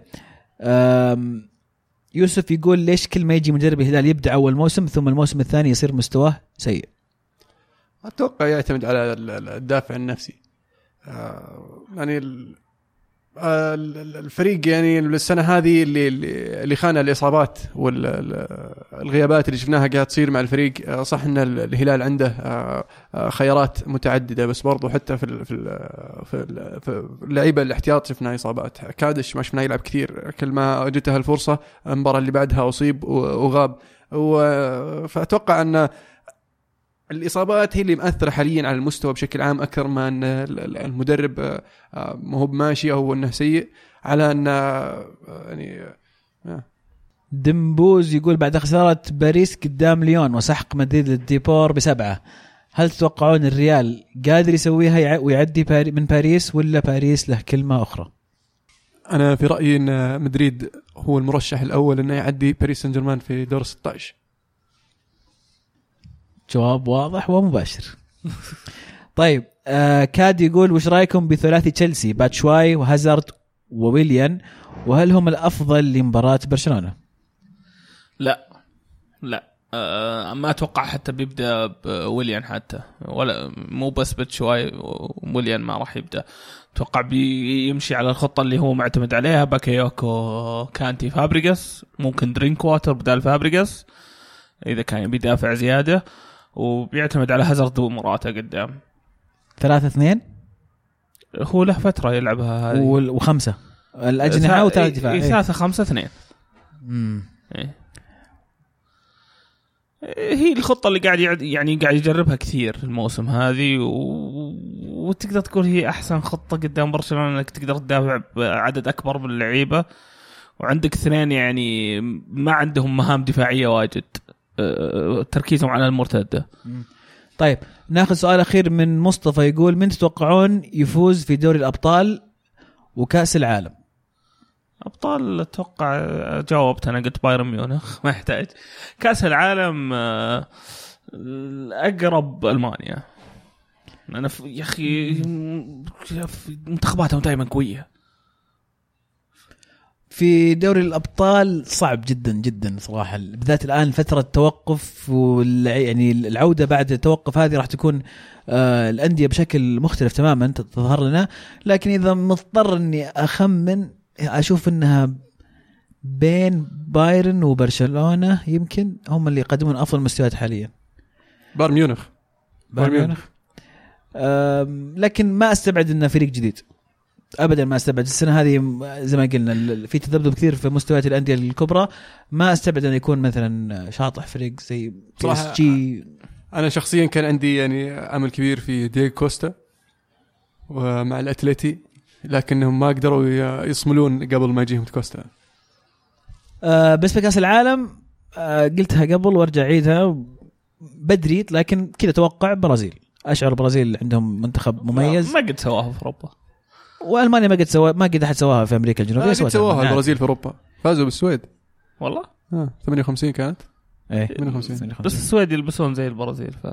[SPEAKER 2] يوسف يقول ليش كل ما يجي مدرب الهلال يبدع أول موسم ثم الموسم الثاني يصير مستواه سيء؟
[SPEAKER 1] أتوقع يعتمد على ال- ال- الدافع النفسي. يعني آه، ال- ال- الفريق يعني السنة هذه اللي اللي خانها الإصابات والغيابات اللي شفناها قاعد تصير مع الفريق. آه، صح إن ال- الهلال عنده آه، آه، خيارات متعددة بس برضو حتى في في ال- في ال- في اللعيبة الاحتياط شفنا إصابات. كادش ما شفناه يلعب كثير. كل ما جته الفرصة المباراة اللي بعدها أصيب وغاب. فأتوقع أن الإصابات هي اللي مأثرة حاليا على المستوى بشكل عام أكثر ما أن ال- ال- المدرب آه، آه، ما هو بماشي أو إنه سيء على أن آه، يعني آه،
[SPEAKER 2] دمبوز يقول بعد خسارة باريس قدام ليون وسحق مدريد للديبور بسبعة. هل تتوقعون الريال قادر يسويها يع- ويعدي باري من باريس ولا باريس له كلمة أخرى؟
[SPEAKER 1] أنا في رأيي أن مدريد هو المرشح الأول إنه يعدي باريس سان جيرمان في دور 16
[SPEAKER 2] جواب واضح ومباشر. طيب آه كاد يقول وش رأيكم بثلاثي تشيلسي باتشواي وهازارد وويليان؟ وهل هم الأفضل لمباراة برشلونة؟
[SPEAKER 3] لا. لا. آه ما أتوقع حتى بيبدأ بويليان حتى. ولا مو بس بتشواي ويليان ما راح يبدأ. أتوقع بيمشي على الخطة اللي هو معتمد عليها باكايوكو كانتي فابريجاس ممكن درينك واتر بدال فابريجاس إذا كان بيدافع زيادة. وبيعتمد على هازارد وموراتا قدام.
[SPEAKER 2] ثلاثة اثنين؟
[SPEAKER 3] هو له فترة يلعبها هذه.
[SPEAKER 2] وخمسة. الأجنحة وثلاث دفاع؟
[SPEAKER 3] إيه،
[SPEAKER 2] إيه.
[SPEAKER 3] ثلاثة خمسة اثنين.
[SPEAKER 2] مم.
[SPEAKER 3] إيه. هي الخطة اللي قاعد يعني قاعد يجربها كثير الموسم هذه و... وتقدر تقول هي أحسن خطة قدام برشلونة إنك تقدر تدافع بعدد أكبر من اللعيبة. وعندك اثنين يعني ما عندهم مهام دفاعية واجد. تركيزهم على المرتدة.
[SPEAKER 2] طيب ناخذ سؤال أخير من مصطفى يقول من تتوقعون يفوز في دوري الأبطال وكأس العالم؟
[SPEAKER 3] أبطال أتوقع جاوبت أنا قلت بايرن ميونخ ما يحتاج. كأس العالم آه، اقرب ألمانيا. أنا في- يا أخي منتخباتهم دائما قوية.
[SPEAKER 2] في دوري الأبطال صعب جدا جدا صراحة. بالذات الآن فترة توقف وال يعني العودة بعد التوقف هذه راح تكون آه الأندية بشكل مختلف تماما تظهر لنا. لكن إذا مضطر إني أخمن أشوف إنها بين بايرن وبرشلونة يمكن هم اللي يقدمون أفضل مستويات حاليا.
[SPEAKER 1] بايرن ميونخ. بايرن
[SPEAKER 2] ميونخ. لكن ما أستبعد إنه فريق جديد. ابدا ما أستبعد. السنة هذه زي ما قلنا في تذبذب كثير في مستويات الأندية الكبرى. ما أستبعد انه يكون مثلا شاطح فريق زي PSG
[SPEAKER 1] أنا شخصيا كان عندي يعني أمل كبير في دييغو كوستا ومع الأتليتي لكنهم ما قدروا ي- يصملون قبل ما يجيهم كوستا.
[SPEAKER 2] آه بس في كأس العالم آه قلتها قبل وأرجع أعيدها. بدري لكن كذا أتوقع برازيل. أشعر البرازيل عندهم منتخب مميز.
[SPEAKER 3] ما قد سواها في أوروبا.
[SPEAKER 2] وألمانيا ما قد سوا ما قد أحد سواها في
[SPEAKER 1] أمريكا
[SPEAKER 2] الجنوبية
[SPEAKER 1] سواها
[SPEAKER 2] نعم.
[SPEAKER 1] البرازيل في أوروبا. فازوا بالسويد.
[SPEAKER 3] والله؟
[SPEAKER 1] آه 58 كانت.
[SPEAKER 2] إيه.
[SPEAKER 1] 58.
[SPEAKER 3] بس السويد يلبسون زي البرازيل ف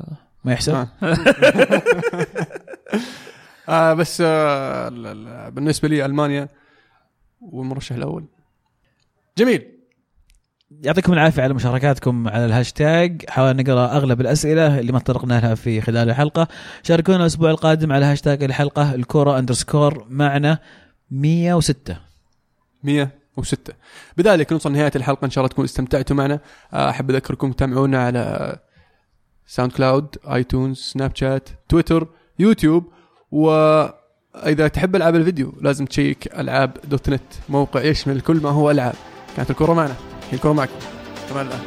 [SPEAKER 2] ما يحسب.
[SPEAKER 1] آه. آه بس آه ال- ال- بالنسبة لي ألمانيا والمرشح الأول. جميل.
[SPEAKER 2] يعطيكم العافية على مشاركاتكم على الهاشتاج. حاولنا نقرأ أغلب الأسئلة اللي ما تطرقنا لها في خلال الحلقة. شاركونا الأسبوع القادم على هاشتاج الحلقة الكورة underscore معنا 106
[SPEAKER 1] 106 بذلك نوصل نهايه الحلقة. إن شاء الله تكونوا استمتعتوا معنا. أحب أذكركم تتابعونا على ساوند كلاود ايتونز سناب شات تويتر يوتيوب وإذا تحب ألعاب الفيديو لازم check ألعاب dot net موقع يشمل كل ما هو ألعاب. كانت الكره معنا. الكره معكم الان